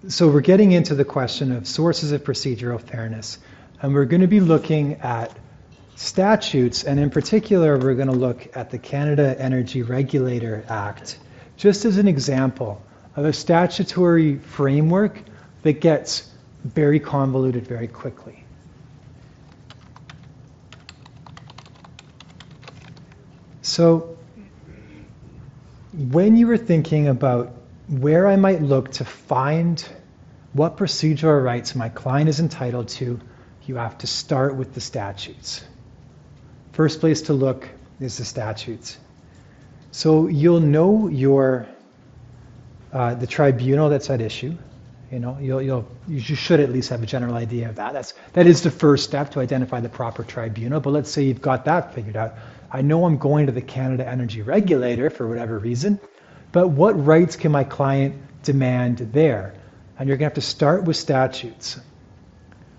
So we're getting into the question of sources of procedural fairness. And we're going to be looking at statutes, and in particular, we're going to look at the Canada Energy Regulator Act, just as an example of a statutory framework that gets very convoluted very quickly. So, when you were thinking about where I might look to find what procedural rights my client is entitled to you have to start with the statutes. First place to look is the statutes. So you'll know your uh, the tribunal that's at issue. You know, you'll, you'll you should at least have a general idea of that. That's that is the first step to identify the proper tribunal. But let's say you've got that figured out. I know I'm going to the Canada Energy Regulator for whatever reason, but what rights can my client demand there? And you're going to have to start with statutes.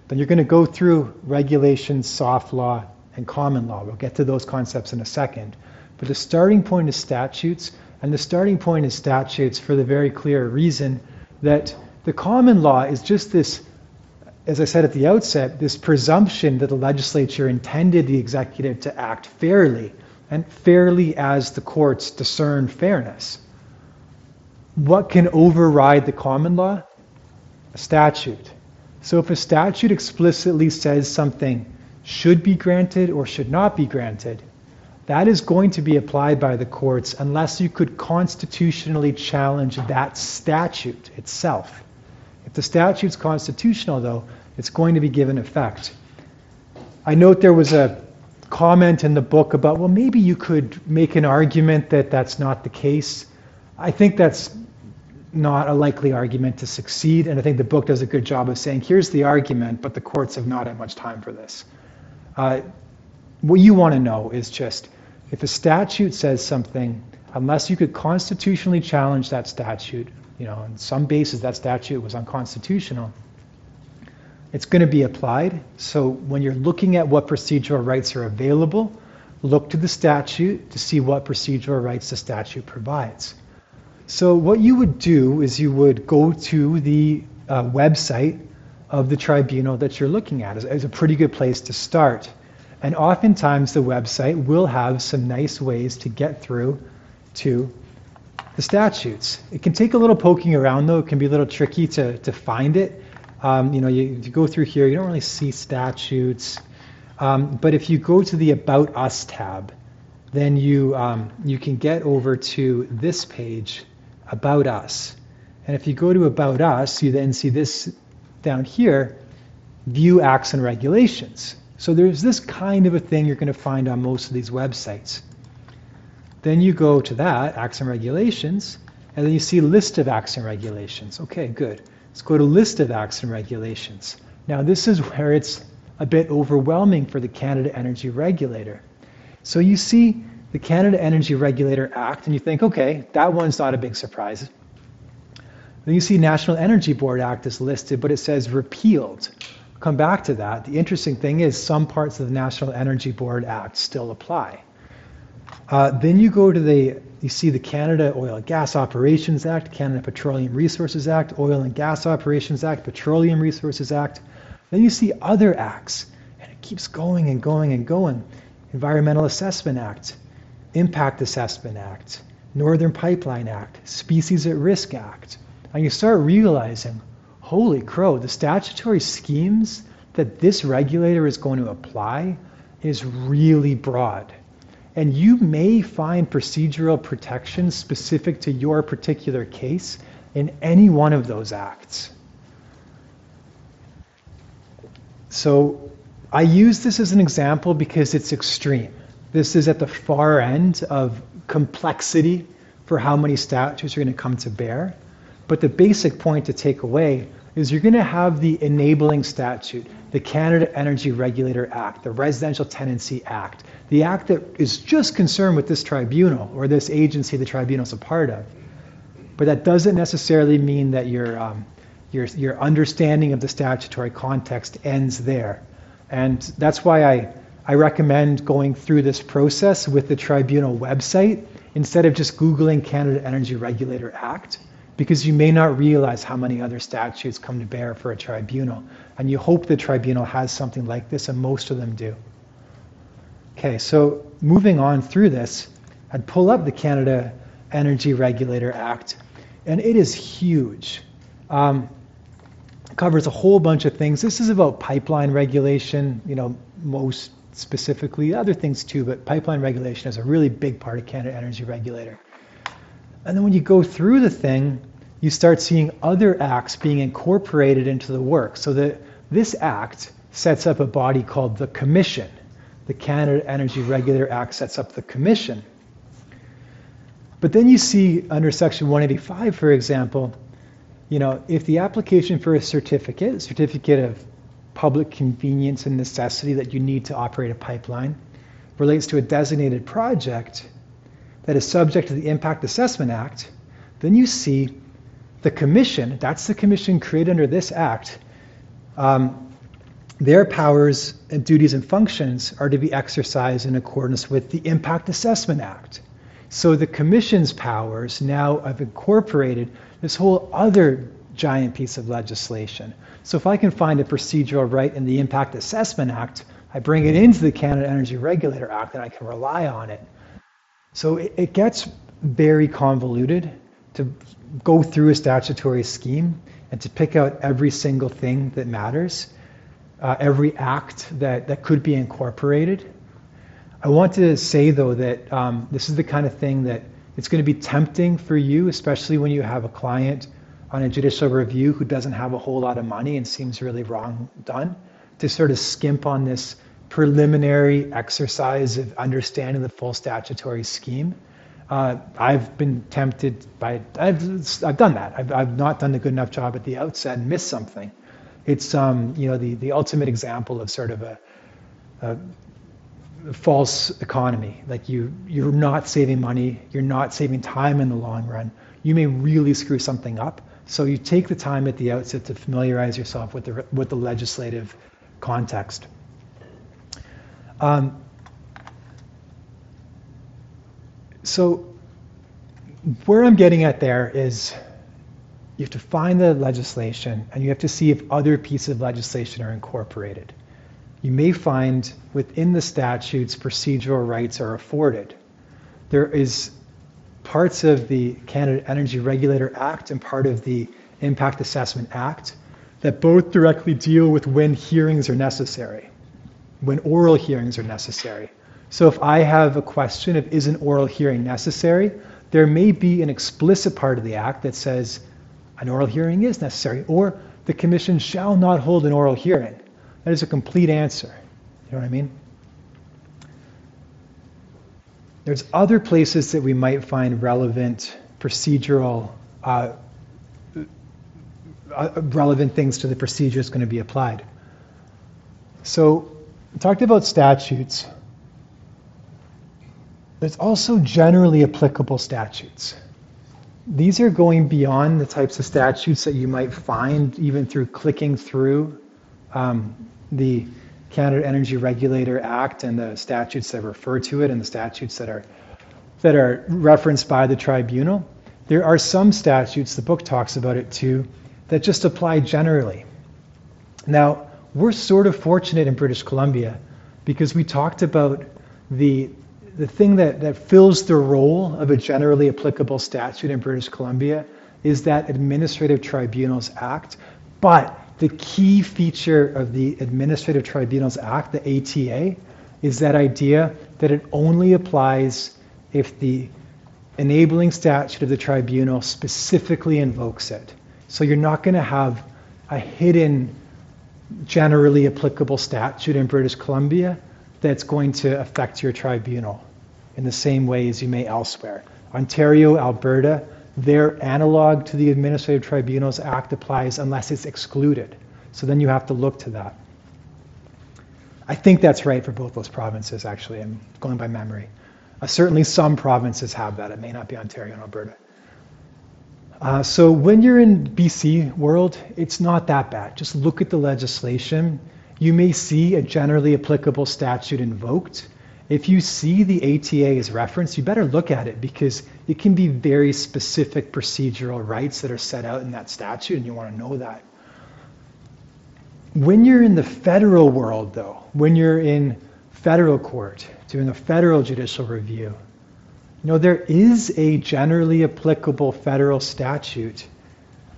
Then you're going to go through regulations, soft law, and common law. We'll get to those concepts in a second. But the starting point is statutes, and the starting point is statutes for the very clear reason that the common law is just this as I said at the outset, this presumption that the legislature intended the executive to act fairly, and fairly as the courts discern fairness. What can override the common law? A statute. So if a statute explicitly says something should be granted or should not be granted, that is going to be applied by the courts unless you could constitutionally challenge that statute itself. If the statute's constitutional, though, it's going to be given effect. I note there was a comment in the book about, well, maybe you could make an argument that that's not the case. I think that's not a likely argument to succeed, and I think the book does a good job of saying, here's the argument, but the courts have not had much time for this. Uh, what you want to know is just if a statute says something, unless you could constitutionally challenge that statute, you know, on some basis that statute was unconstitutional, it's going to be applied. So when you're looking at what procedural rights are available, look to the statute to see what procedural rights the statute provides. So what you would do is you would go to the uh, website of the tribunal that you're looking at. It's a pretty good place to start. And oftentimes the website will have some nice ways to get through to the statutes. It can take a little poking around though. It can be a little tricky to, to find it. Um, you know, you, you, go through here, you don't really see statutes. Um, but if you go to the About Us tab, then you, um, you can get over to this page, About Us. And if you go to About Us, you then see this down here, View Acts and Regulations. So there's this kind of a thing you're going to find on most of these websites. Then you go to that, Acts and Regulations, and then you see list of acts and regulations. Okay, good. Let's go to list of acts and regulations. Now this is where it's a bit overwhelming for the Canada Energy Regulator. So you see the Canada Energy Regulator Act and you think, okay, that one's not a big surprise. Then you see National Energy Board Act is listed, but it says repealed come back to that. The interesting thing is some parts of the National Energy Board Act still apply. Uh, then you go to the, you see the Canada Oil and Gas Operations Act, Canada Petroleum Resources Act, Oil and Gas Operations Act, Petroleum Resources Act. Then you see other acts, and it keeps going and going and going. Environmental Assessment Act, Impact Assessment Act, Northern Pipeline Act, Species at Risk Act. And you start realizing, holy crow, the statutory schemes that this regulator is going to apply is really broad. And you may find procedural protections specific to your particular case in any one of those acts. So I use this as an example because it's extreme. This is at the far end of complexity for how many statutes are going to come to bear. But the basic point to take away is you're going to have the enabling statute, the Canada Energy Regulator Act, the Residential Tenancy Act, the act that is just concerned with this tribunal or this agency the tribunal is a part of. But that doesn't necessarily mean that your, um, your, your understanding of the statutory context ends there. And that's why I, I recommend going through this process with the tribunal website instead of just Googling Canada Energy Regulator Act because you may not realize how many other statutes come to bear for a tribunal. And you hope the tribunal has something like this, and most of them do. Okay, so moving on through this, I'd pull up the Canada Energy Regulator Act, and it is huge. Um, covers a whole bunch of things. This is about pipeline regulation, you know, most specifically, other things too, but pipeline regulation is a really big part of Canada Energy Regulator. And then when you go through the thing, you start seeing other acts being incorporated into the work. So that this act sets up a body called the Commission. The Canada Energy Regulator Act sets up the Commission. But then you see under Section 185, for example, you know, if the application for a certificate, certificate of public convenience and necessity that you need to operate a pipeline, relates to a designated project that is subject to the Impact Assessment Act, then you see the commission, that's the commission created under this act, um, their powers and duties and functions are to be exercised in accordance with the Impact Assessment Act. So the commission's powers now have incorporated this whole other giant piece of legislation. So if I can find a procedural right in the Impact Assessment Act, I bring it into the Canada Energy Regulator Act and I can rely on it. So it, it gets very convoluted to go through a statutory scheme and to pick out every single thing that matters, uh, every act that, that could be incorporated. I want to say, though, that um, this is the kind of thing that it's going to be tempting for you, especially when you have a client on a judicial review who doesn't have a whole lot of money and seems really wrong done, to sort of skimp on this preliminary exercise of understanding the full statutory scheme. Uh, I've been tempted by, I've, I've done that. I've, I've not done a good enough job at the outset and missed something. It's, um, you know, the, the ultimate example of sort of a, a false economy. Like you, you're not saving money, you're not saving time in the long run. You may really screw something up. So you take the time at the outset to familiarize yourself with the, with the legislative context. Um, so where I'm getting at there is you have to find the legislation and you have to see if other pieces of legislation are incorporated. You may find within the statutes procedural rights are afforded. There is parts of the Canada Energy Regulator Act and part of the Impact Assessment Act that both directly deal with when hearings are necessary, when oral hearings are necessary. So if I have a question of is an oral hearing necessary, there may be an explicit part of the act that says an oral hearing is necessary, or the commission shall not hold an oral hearing. That is a complete answer. You know what I mean? There's other places that we might find relevant procedural, uh, uh, relevant things to the procedure that's going to be applied. So, we talked about statutes. There's also generally applicable statutes. These are going beyond the types of statutes that you might find even through clicking through um, the Canada Energy Regulator Act and the statutes that refer to it and the statutes that are that are referenced by the tribunal. There are some statutes, the book talks about it too, that just apply generally. Now, we're sort of fortunate in British Columbia because we talked about the the thing that, that fills the role of a generally applicable statute in British Columbia is that Administrative Tribunals Act. But the key feature of the Administrative Tribunals Act, the ATA, is that idea that it only applies if the enabling statute of the tribunal specifically invokes it. So you're not going to have a hidden, generally applicable statute in British Columbia that's going to affect your tribunal in the same way as you may elsewhere. Ontario, Alberta, their analog to the Administrative Tribunals Act applies unless it's excluded. So then you have to look to that. I think that's right for both those provinces, actually. I'm going by memory. Uh, certainly some provinces have that. It may not be Ontario and Alberta. Uh, so when you're in BC world, it's not that bad. Just look at the legislation. You may see a generally applicable statute invoked. If you see the ATA as referenced, you better look at it because it can be very specific procedural rights that are set out in that statute, and you want to know that. When you're in the federal world, though, when you're in federal court doing a federal judicial review, you know, there is a generally applicable federal statute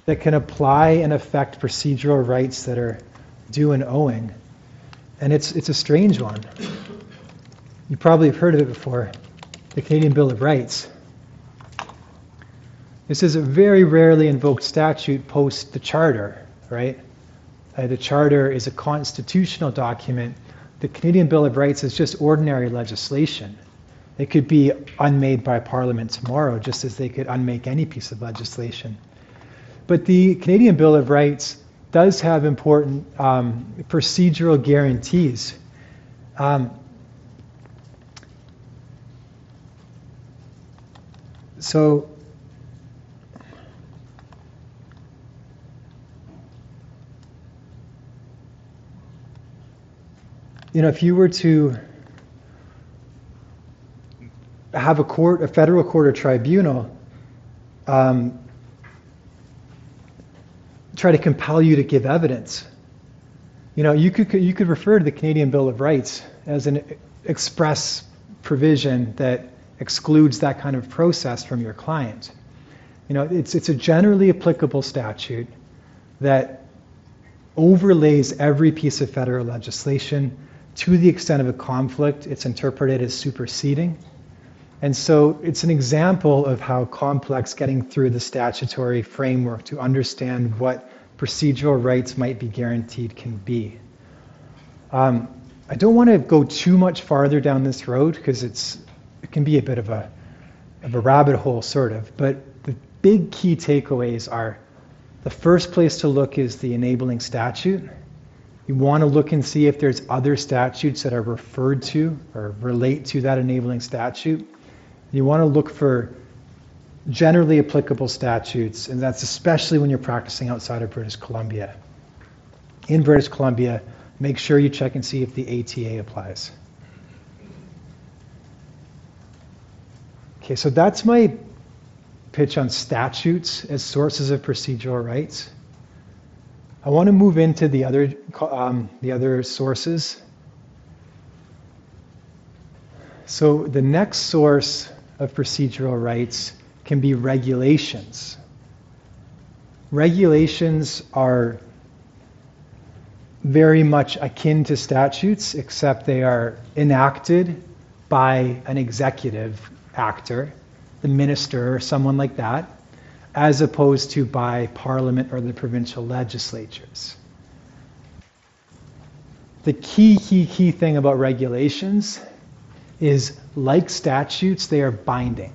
that can apply and affect procedural rights that are due and owing. And it's, it's a strange one. You probably have heard of it before the Canadian Bill of Rights. This is a very rarely invoked statute post the Charter, right? Uh, the Charter is a constitutional document. The Canadian Bill of Rights is just ordinary legislation. It could be unmade by Parliament tomorrow, just as they could unmake any piece of legislation. But the Canadian Bill of Rights does have important um, procedural guarantees. Um, so you know, if you were to have a court, a federal court or tribunal, um, try to compel you to give evidence. You know, you could, you could refer to the Canadian Bill of Rights as an express provision that excludes that kind of process from your client. You know, it's, it's a generally applicable statute that overlays every piece of federal legislation to the extent of a conflict, it's interpreted as superseding. And so it's an example of how complex getting through the statutory framework to understand what procedural rights might be guaranteed can be. Um, I don't want to go too much farther down this road because it's it can be a bit of a of a rabbit hole, sort of. But the big key takeaways are the first place to look is the enabling statute. You want to look and see if there's other statutes that are referred to or relate to that enabling statute. You want to look for generally applicable statutes, and that's especially when you're practicing outside of British Columbia. In British Columbia, make sure you check and see if the ATA applies. Okay, so that's my pitch on statutes as sources of procedural rights. I want to move into the other, um, the other sources. So the next source of procedural rights can be regulations. Regulations are very much akin to statutes, except they are enacted by an executive actor, the minister or someone like that, as opposed to by parliament or the provincial legislatures. The key, key, key thing about regulations is like statutes, they are binding.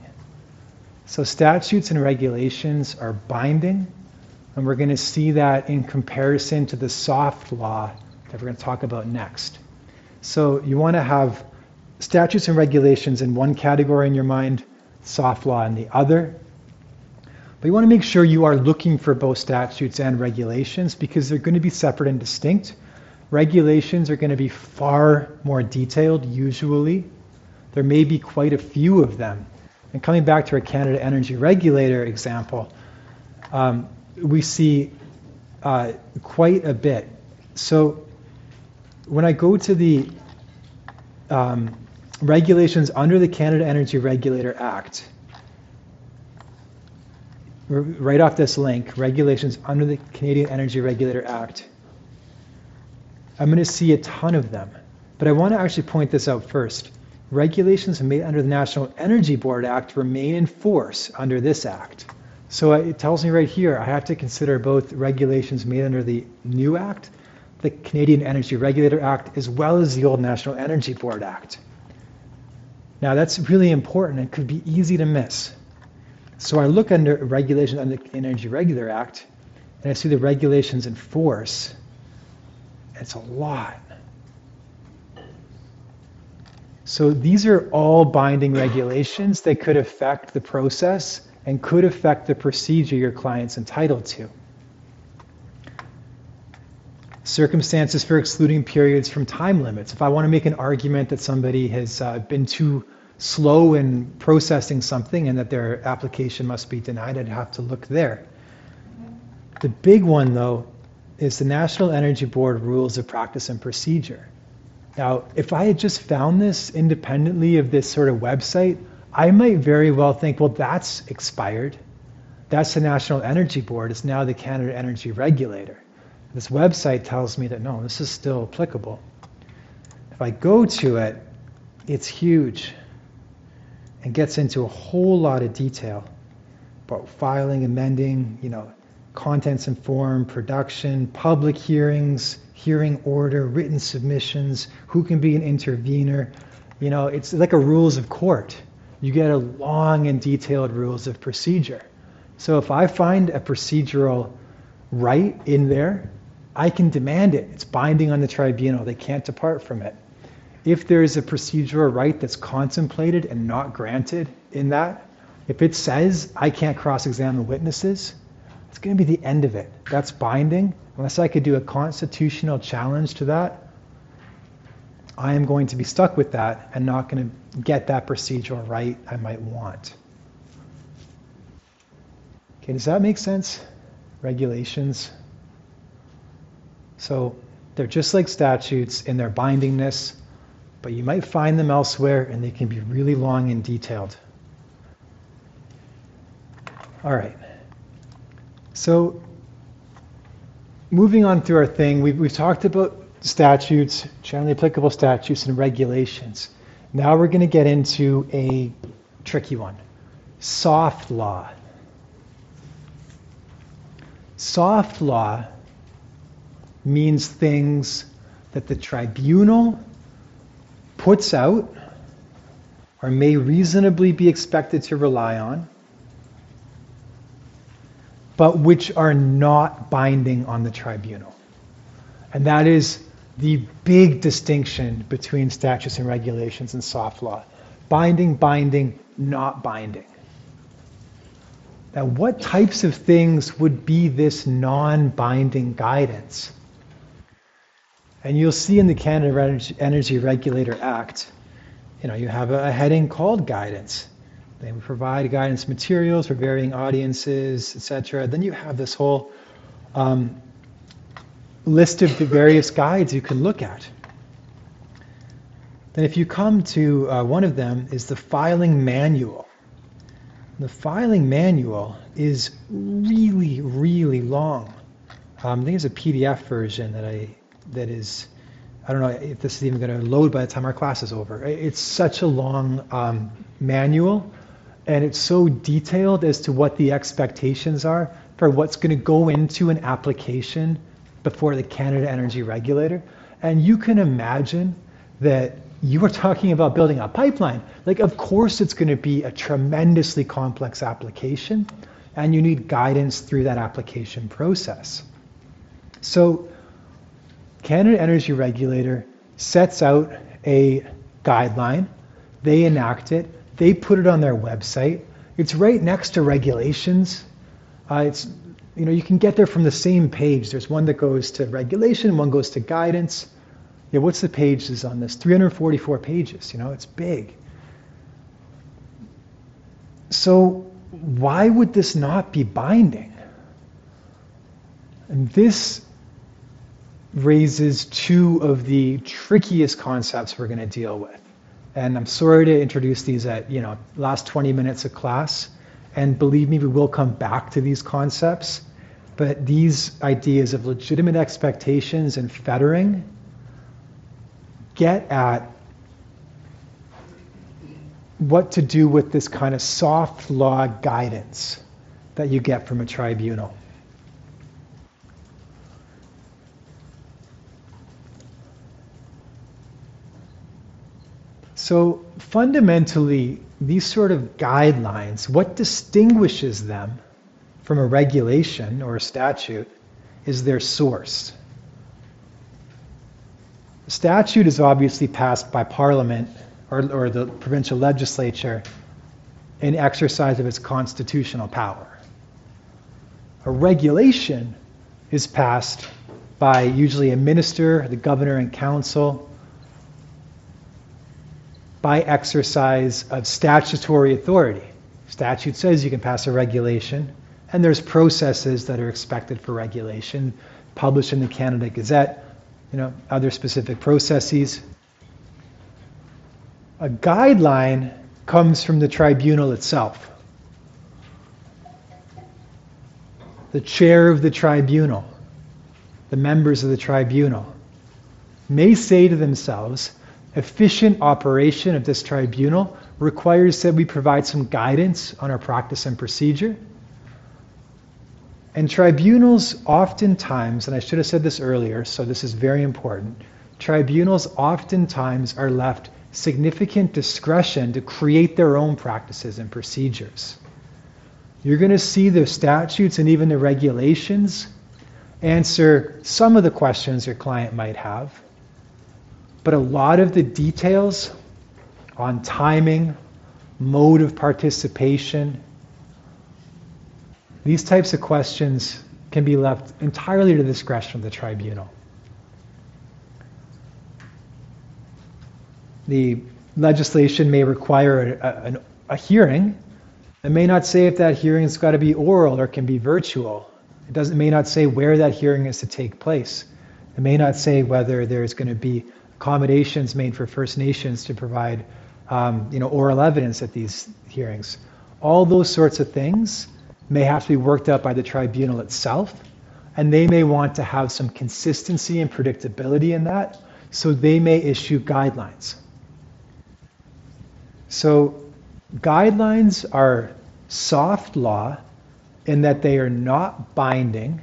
So statutes and regulations are binding, and we're going to see that in comparison to the soft law that we're going to talk about next. So you want to have statutes and regulations in one category in your mind, soft law in the other. But you want to make sure you are looking for both statutes and regulations because they're going to be separate and distinct. Regulations are going to be far more detailed, usually. There may be quite a few of them. And coming back to our Canada Energy Regulator example, um, we see uh, quite a bit. So when I go to the um, regulations under the Canada Energy Regulator Act, right off this link, regulations under the Canadian Energy Regulator Act, I'm going to see a ton of them. But I want to actually point this out first. Regulations made under the National Energy Board Act remain in force under this act. So it tells me right here I have to consider both regulations made under the new act, the Canadian Energy Regulator Act, as well as the old National Energy Board Act. Now that's really important and could be easy to miss. So I look under regulations under the Energy Regulator Act, and I see the regulations in force. It's a lot. So these are all binding regulations that could affect the process and could affect the procedure your client's entitled to. Circumstances for excluding periods from time limits. If I want to make an argument that somebody has uh, been too slow in processing something and that their application must be denied, I'd have to look there. The big one, though, is the National Energy Board Rules of Practice and Procedure. Now, if I had just found this independently of this sort of website, I might very well think, well, that's expired. That's the National Energy Board. It's now the Canada Energy Regulator. This website tells me that no, this is still applicable. If I go to it, it's huge and gets into a whole lot of detail about filing, amending, you know, contents and form, production, public hearings, hearing order, written submissions, who can be an intervener. You know, it's like a rules of court. You get a long and detailed rules of procedure. So if I find a procedural right in there, I can demand it. It's binding on the tribunal. They can't depart from it if there is a procedural right that's contemplated and not granted in that, if it says I can't cross examine witnesses, it's going to be the end of it. That's binding. Unless I could do a constitutional challenge to that, I am going to be stuck with that and not going to get that procedural right I might want. Okay, does that make sense? Regulations. So they're just like statutes in their bindingness, but you might find them elsewhere and they can be really long and detailed. All right. So moving on through our thing, we've, we've talked about statutes, generally applicable statutes, and regulations. Now we're going to get into a tricky one soft law. Soft law means things that the tribunal puts out or may reasonably be expected to rely on, but which are not binding on the tribunal. And that is the big distinction between statutes and regulations and soft law. Binding, binding, not binding. Now, what types of things would be this non binding guidance? And you'll see in the Canada Energy Regulator Act, you know, you have a heading called guidance. They provide guidance materials for varying audiences, etc. Then you have this whole um, list of the various guides you can look at. Then, if you come to uh, one of them, is the filing manual. The filing manual is really, really long. Um, I think there's a PDF version that I that is. I don't know if this is even going to load by the time our class is over. It's such a long um, manual, and it's so detailed as to what the expectations are for what's going to go into an application before the Canada Energy Regulator. And you can imagine that you are talking about building a pipeline. Like, of course, it's going to be a tremendously complex application, and you need guidance through that application process. So, Canada Energy Regulator sets out a guideline, they enact it, they put it on their website. It's right next to regulations. Uh, it's you know, you can get there from the same page. There's one that goes to regulation, one goes to guidance. Yeah, what's the pages on this? 344 pages, you know, it's big. So, why would this not be binding? And this raises two of the trickiest concepts we're going to deal with. And I'm sorry to introduce these at, you know, last 20 minutes of class. And believe me, we will come back to these concepts. But these ideas of legitimate expectations and fettering get at what to do with this kind of soft law guidance that you get from a tribunal. So, fundamentally, these sort of guidelines, what distinguishes them from a regulation or a statute is their source. The statute is obviously passed by Parliament or, or the provincial legislature in exercise of its constitutional power. A regulation is passed by usually a minister, the governor, and council by exercise of statutory authority. Statute says you can pass a regulation. And there's processes that are expected for regulation, published in the Canada Gazette, you know, other specific processes. A guideline comes from the tribunal itself. The chair of the tribunal, the members of the tribunal, may say to themselves, efficient operation of this tribunal requires that we provide some guidance on our practice and procedure. And tribunals oftentimes, and I should have said this earlier, so this is very important, tribunals oftentimes are left significant discretion to create their own practices and procedures. You're going to see the statutes and even the regulations answer some of the questions your client might have, but a lot of the details on timing, mode of participation, these types of questions can be left entirely to the discretion of the tribunal. The legislation may require a, a, a hearing. It may not say if that hearing has got to be oral or can be virtual. It doesn't, may not say where that hearing is to take place. It may not say whether there's going to be accommodations made for First Nations to provide, um, you know, oral evidence at these hearings. All those sorts of things may have to be worked out by the tribunal itself, and they may want to have some consistency and predictability in that, so they may issue guidelines. So, guidelines are soft law in that they are not binding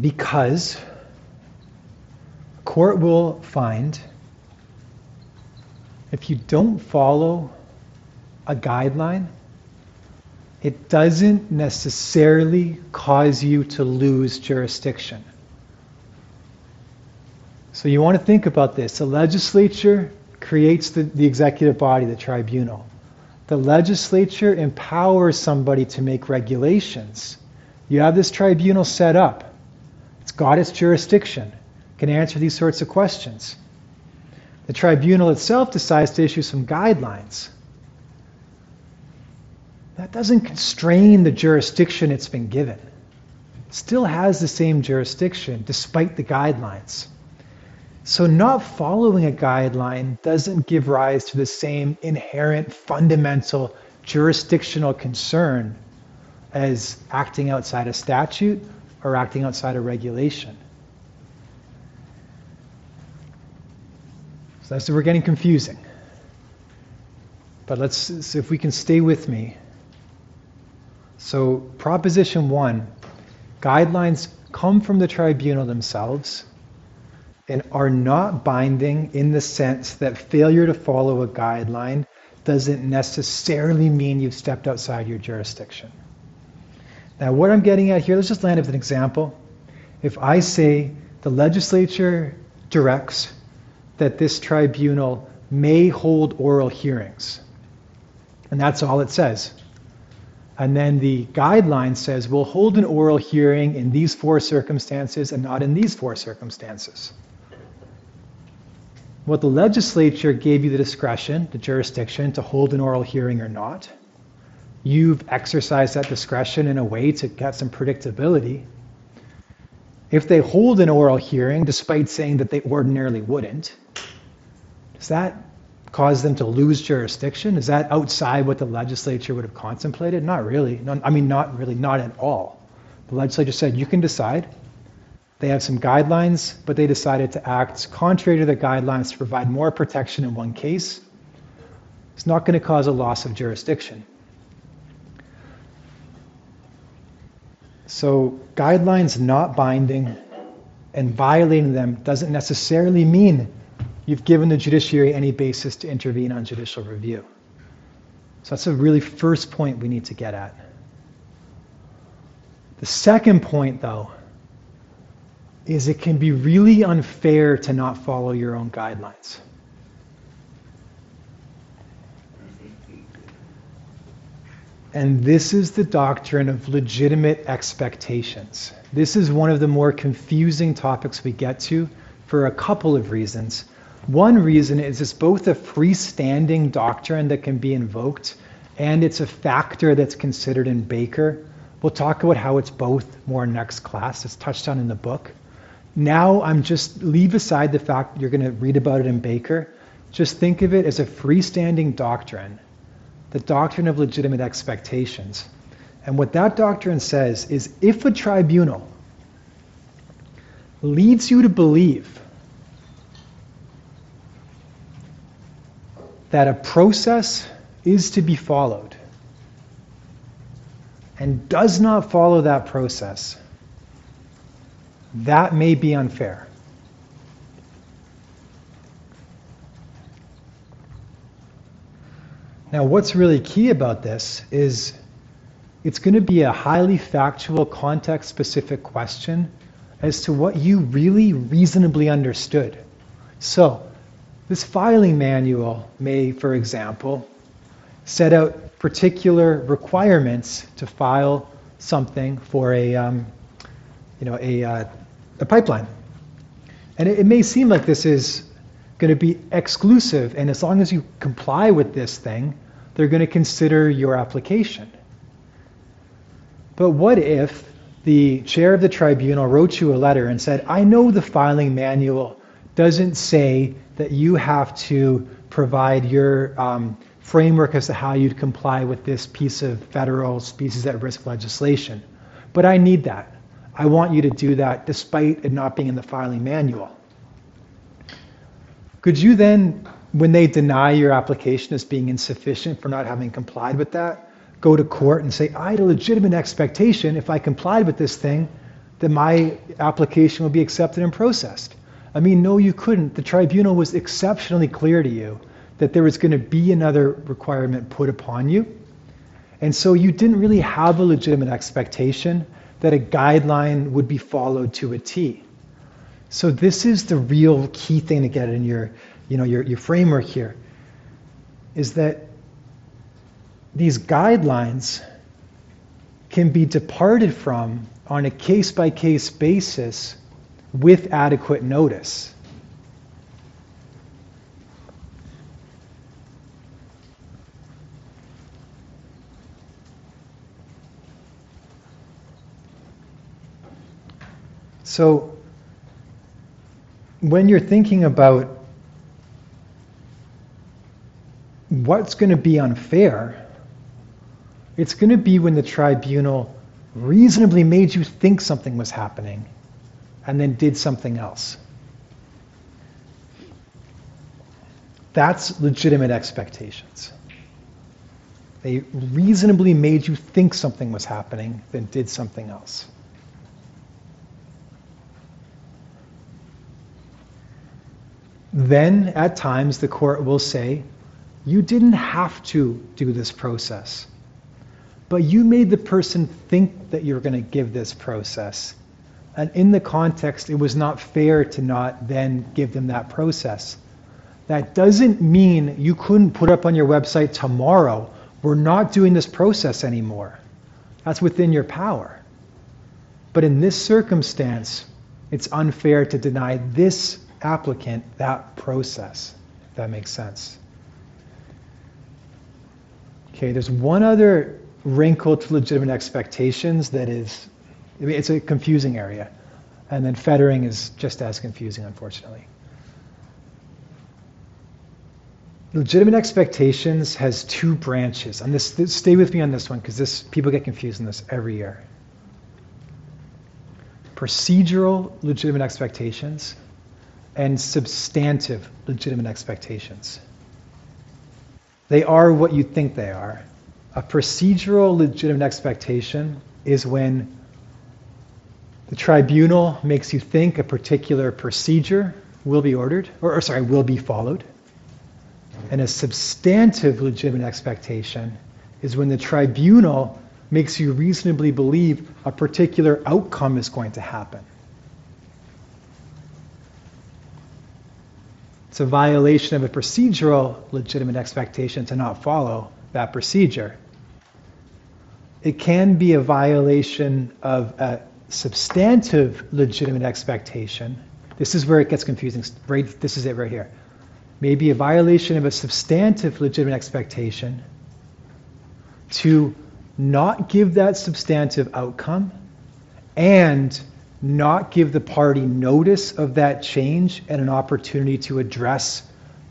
because court will find if you don't follow a guideline, it doesn't necessarily cause you to lose jurisdiction. So you want to think about this. The legislature creates the, the executive body, the tribunal. The legislature empowers somebody to make regulations. You have this tribunal set up. Its jurisdiction, can answer these sorts of questions. The tribunal itself decides to issue some guidelines. That doesn't constrain the jurisdiction it's been given. It still has the same jurisdiction despite the guidelines. So, not following a guideline doesn't give rise to the same inherent fundamental jurisdictional concern as acting outside a statute or acting outside a regulation. So that's we're getting confusing. But let's see if we can stay with me. So, Proposition 1 guidelines come from the tribunal themselves and are not binding in the sense that failure to follow a guideline doesn't necessarily mean you've stepped outside your jurisdiction. Now, what I'm getting at here, let's just land with an example. If I say the legislature directs that this tribunal may hold oral hearings, and that's all it says. And then the guideline says we'll hold an oral hearing in these four circumstances and not in these four circumstances. What the legislature gave you the discretion, the jurisdiction to hold an oral hearing or not. You've exercised that discretion in a way to get some predictability. If they hold an oral hearing, despite saying that they ordinarily wouldn't, does that cause them to lose jurisdiction? Is that outside what the legislature would have contemplated? Not really. No, I mean, not really, not at all. The legislature said you can decide. They have some guidelines, but they decided to act contrary to the guidelines to provide more protection in one case. It's not going to cause a loss of jurisdiction. So, guidelines not binding and violating them doesn't necessarily mean you've given the judiciary any basis to intervene on judicial review. So that's a really first point we need to get at. The second point, though, is it can be really unfair to not follow your own guidelines. And this is the doctrine of legitimate expectations. This is one of the more confusing topics we get to for a couple of reasons. One reason is it's both a freestanding doctrine that can be invoked and it's a factor that's considered in Baker. We'll talk about how it's both more next class. It's touched on in the book. Now I'm just leave aside the fact you're going to read about it in Baker. Just think of it as a freestanding doctrine, the doctrine of legitimate expectations. And what that doctrine says is if a tribunal leads you to believe that a process is to be followed and does not follow that process, that may be unfair. Now, what's really key about this is it's going to be a highly factual, context specific question as to what you really reasonably understood. So, this filing manual may, for example, set out particular requirements to file something for a, um, you know, a, uh, a pipeline. And it, it may seem like this is going to be exclusive, and as long as you comply with this thing, they're going to consider your application. But what if the chair of the tribunal wrote you a letter and said, I know the filing manual doesn't say that you have to provide your um, framework as to how you'd comply with this piece of federal species at risk legislation. But I need that. I want you to do that despite it not being in the filing manual. Could you then, when they deny your application as being insufficient for not having complied with that, go to court and say, I had a legitimate expectation if I complied with this thing that my application would be accepted and processed? I mean, no, you couldn't. The tribunal was exceptionally clear to you that there was going to be another requirement put upon you. And so you didn't really have a legitimate expectation that a guideline would be followed to a T. So this is the real key thing to get in your, you know, your, your framework here, is that these guidelines can be departed from on a case by case basis with adequate notice. So, when you're thinking about what's going to be unfair, it's going to be when the tribunal reasonably made you think something was happening and then did something else. That's legitimate expectations. They reasonably made you think something was happening, then did something else. then at times the court will say, You didn't have to do this process, but you made the person think that you were going to give this process. And in the context, it was not fair to not then give them that process. That doesn't mean you couldn't put up on your website tomorrow, we're not doing this process anymore. That's within your power. But in this circumstance, it's unfair to deny this applicant that process, if that makes sense. Okay, there's one other wrinkle to legitimate expectations that is, I mean, it's a confusing area. And then fettering is just as confusing, unfortunately. Legitimate expectations has two branches. And this, this stay with me on this one because this people get confused in this every year. Procedural legitimate expectations and substantive legitimate expectations. They are what you think they are. A procedural legitimate expectation is when the tribunal makes you think a particular procedure will be ordered, or, or sorry, will be followed. And a substantive legitimate expectation is when the tribunal makes you reasonably believe a particular outcome is going to happen. It's a violation of a procedural legitimate expectation to not follow that procedure. It can be a violation of a substantive legitimate expectation. This is where it gets confusing. Right, this is it right here. Maybe a violation of a substantive legitimate expectation to not give that substantive outcome and not give the party notice of that change and an opportunity to address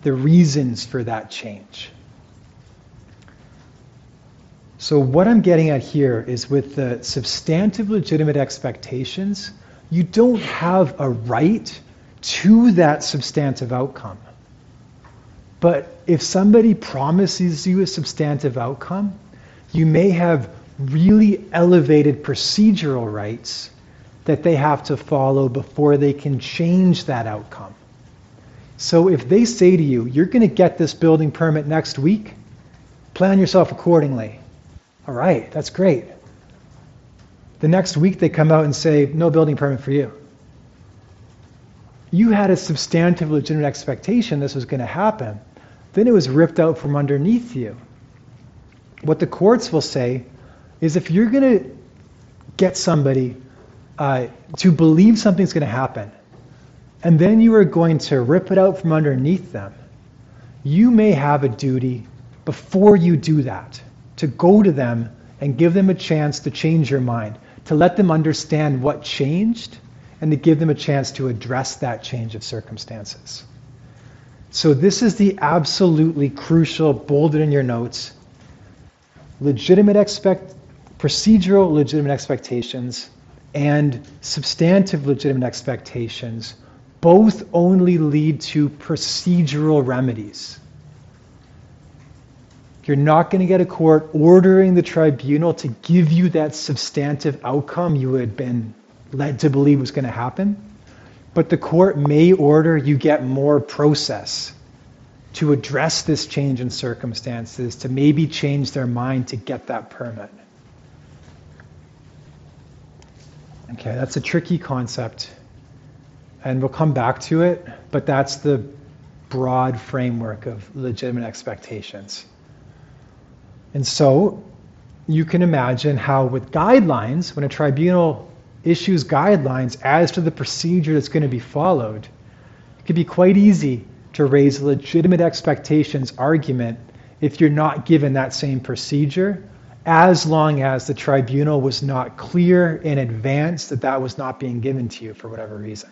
the reasons for that change. So, what I'm getting at here is with the substantive legitimate expectations, you don't have a right to that substantive outcome. But if somebody promises you a substantive outcome, you may have really elevated procedural rights that they have to follow before they can change that outcome. So if they say to you, you're going to get this building permit next week, plan yourself accordingly. All right, that's great. The next week they come out and say, no building permit for you. You had a substantive legitimate expectation this was going to happen. Then it was ripped out from underneath you. What the courts will say is if you're going to get somebody uh, to believe something's going to happen, and then you are going to rip it out from underneath them, you may have a duty before you do that to go to them and give them a chance to change your mind, to let them understand what changed and to give them a chance to address that change of circumstances. So, this is the absolutely crucial, bolded in your notes, legitimate expect, procedural legitimate expectations and substantive legitimate expectations both only lead to procedural remedies. You're not going to get a court ordering the tribunal to give you that substantive outcome you had been led to believe was going to happen. But the court may order you get more process to address this change in circumstances, to maybe change their mind to get that permit. Okay, that's a tricky concept. And we'll come back to it, but that's the broad framework of legitimate expectations. And so you can imagine how, with guidelines, when a tribunal issues guidelines as to the procedure that's going to be followed, it could be quite easy to raise a legitimate expectations argument if you're not given that same procedure, as long as the tribunal was not clear in advance that that was not being given to you for whatever reason.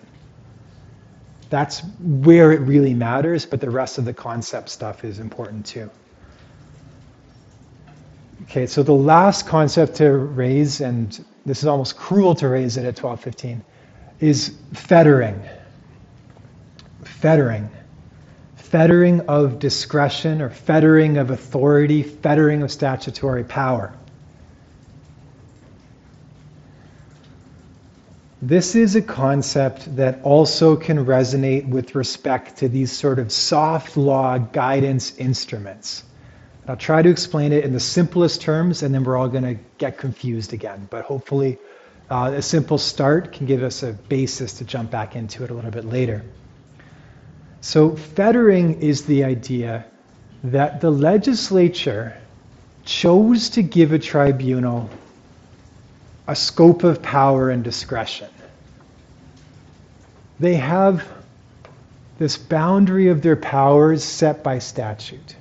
That's where it really matters, but the rest of the concept stuff is important too. Okay, so the last concept to raise, and this is almost cruel to raise it at 1215, is fettering. Fettering. Fettering of discretion or fettering of authority, fettering of statutory power. This is a concept that also can resonate with respect to these sort of soft law guidance instruments. I'll try to explain it in the simplest terms, and then we're all going to get confused again. But hopefully, uh, a simple start can give us a basis to jump back into it a little bit later. So, fettering is the idea that the legislature chose to give a tribunal a scope of power and discretion. They have this boundary of their powers set by statute.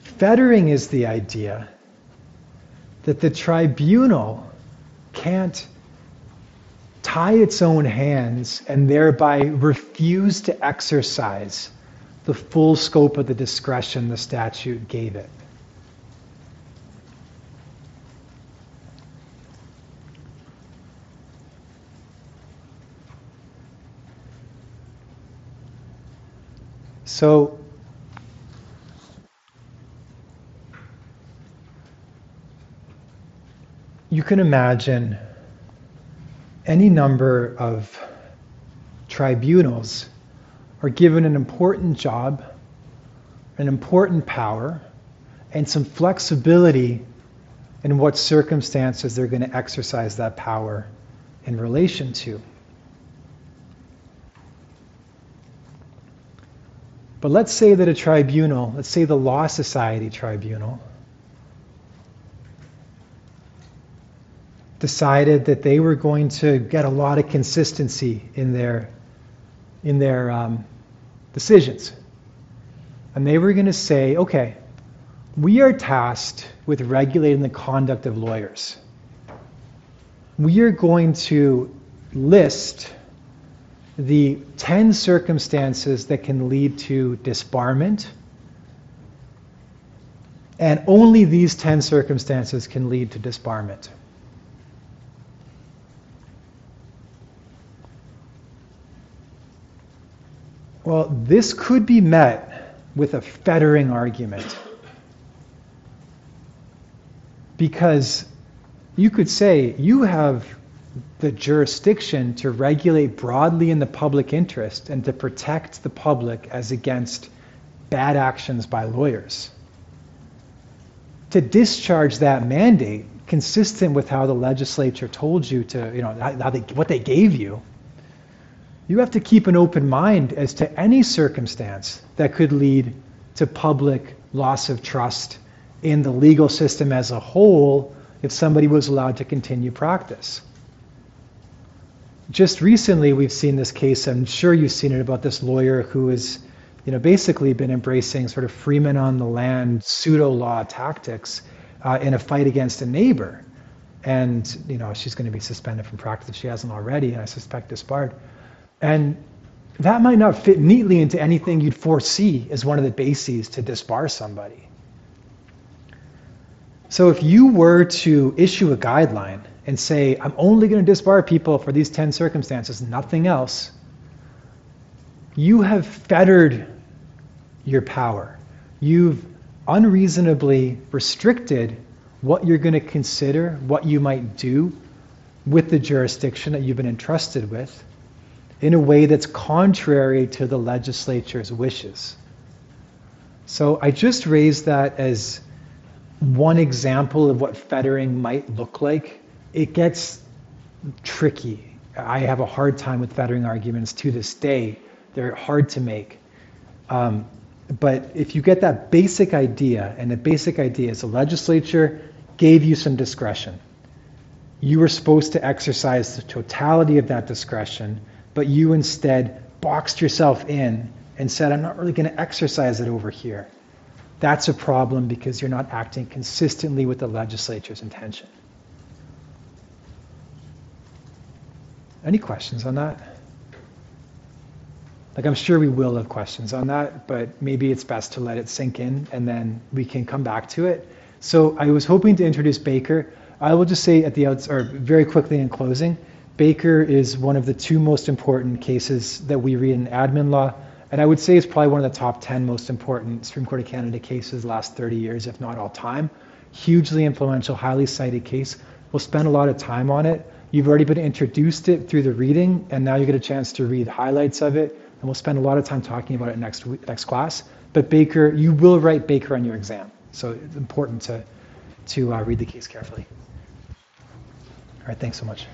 Fettering is the idea that the tribunal can't tie its own hands and thereby refuse to exercise the full scope of the discretion the statute gave it. So, you can imagine any number of tribunals are given an important job, an important power, and some flexibility in what circumstances they're going to exercise that power in relation to. But let's say that a tribunal, let's say the Law Society tribunal, decided that they were going to get a lot of consistency in their in their um, decisions, and they were going to say, okay, we are tasked with regulating the conduct of lawyers. We are going to list the 10 circumstances that can lead to disbarment. And only these 10 circumstances can lead to disbarment. Well, this could be met with a fettering argument. Because you could say you have the jurisdiction to regulate broadly in the public interest and to protect the public as against bad actions by lawyers. To discharge that mandate, consistent with how the legislature told you to, you know, how they, what they gave you, you have to keep an open mind as to any circumstance that could lead to public loss of trust in the legal system as a whole if somebody was allowed to continue practice just recently we've seen this case, I'm sure you've seen it about this lawyer who has, you know, basically been embracing sort of freeman on the land pseudo law tactics uh, in a fight against a neighbor. And, you know, she's going to be suspended from practice if she hasn't already, and I suspect disbarred. And that might not fit neatly into anything you'd foresee as one of the bases to disbar somebody. So if you were to issue a guideline and say, I'm only going to disbar people for these 10 circumstances, nothing else, you have fettered your power. You've unreasonably restricted what you're going to consider, what you might do with the jurisdiction that you've been entrusted with in a way that's contrary to the legislature's wishes. So I just raised that as one example of what fettering might look like. It gets tricky. I have a hard time with fettering arguments to this day. They're hard to make. Um, but if you get that basic idea, and the basic idea is the legislature gave you some discretion. You were supposed to exercise the totality of that discretion, but you instead boxed yourself in and said, I'm not really going to exercise it over here. That's a problem because you're not acting consistently with the legislature's intention. Any questions on that? Like, I'm sure we will have questions on that, but maybe it's best to let it sink in and then we can come back to it. So, I was hoping to introduce Baker. I will just say at the outs, or very quickly in closing, Baker is one of the two most important cases that we read in admin law, and I would say it's probably one of the top 10 most important Supreme Court of Canada cases last 30 years, if not all time. Hugely influential, highly cited case. We'll spend a lot of time on it. You've already been introduced it through the reading, and now you get a chance to read highlights of it and we'll spend a lot of time talking about it next next class. But Baker, you will write Baker on your exam, so it's important to to uh, read the case carefully. All right, thanks so much.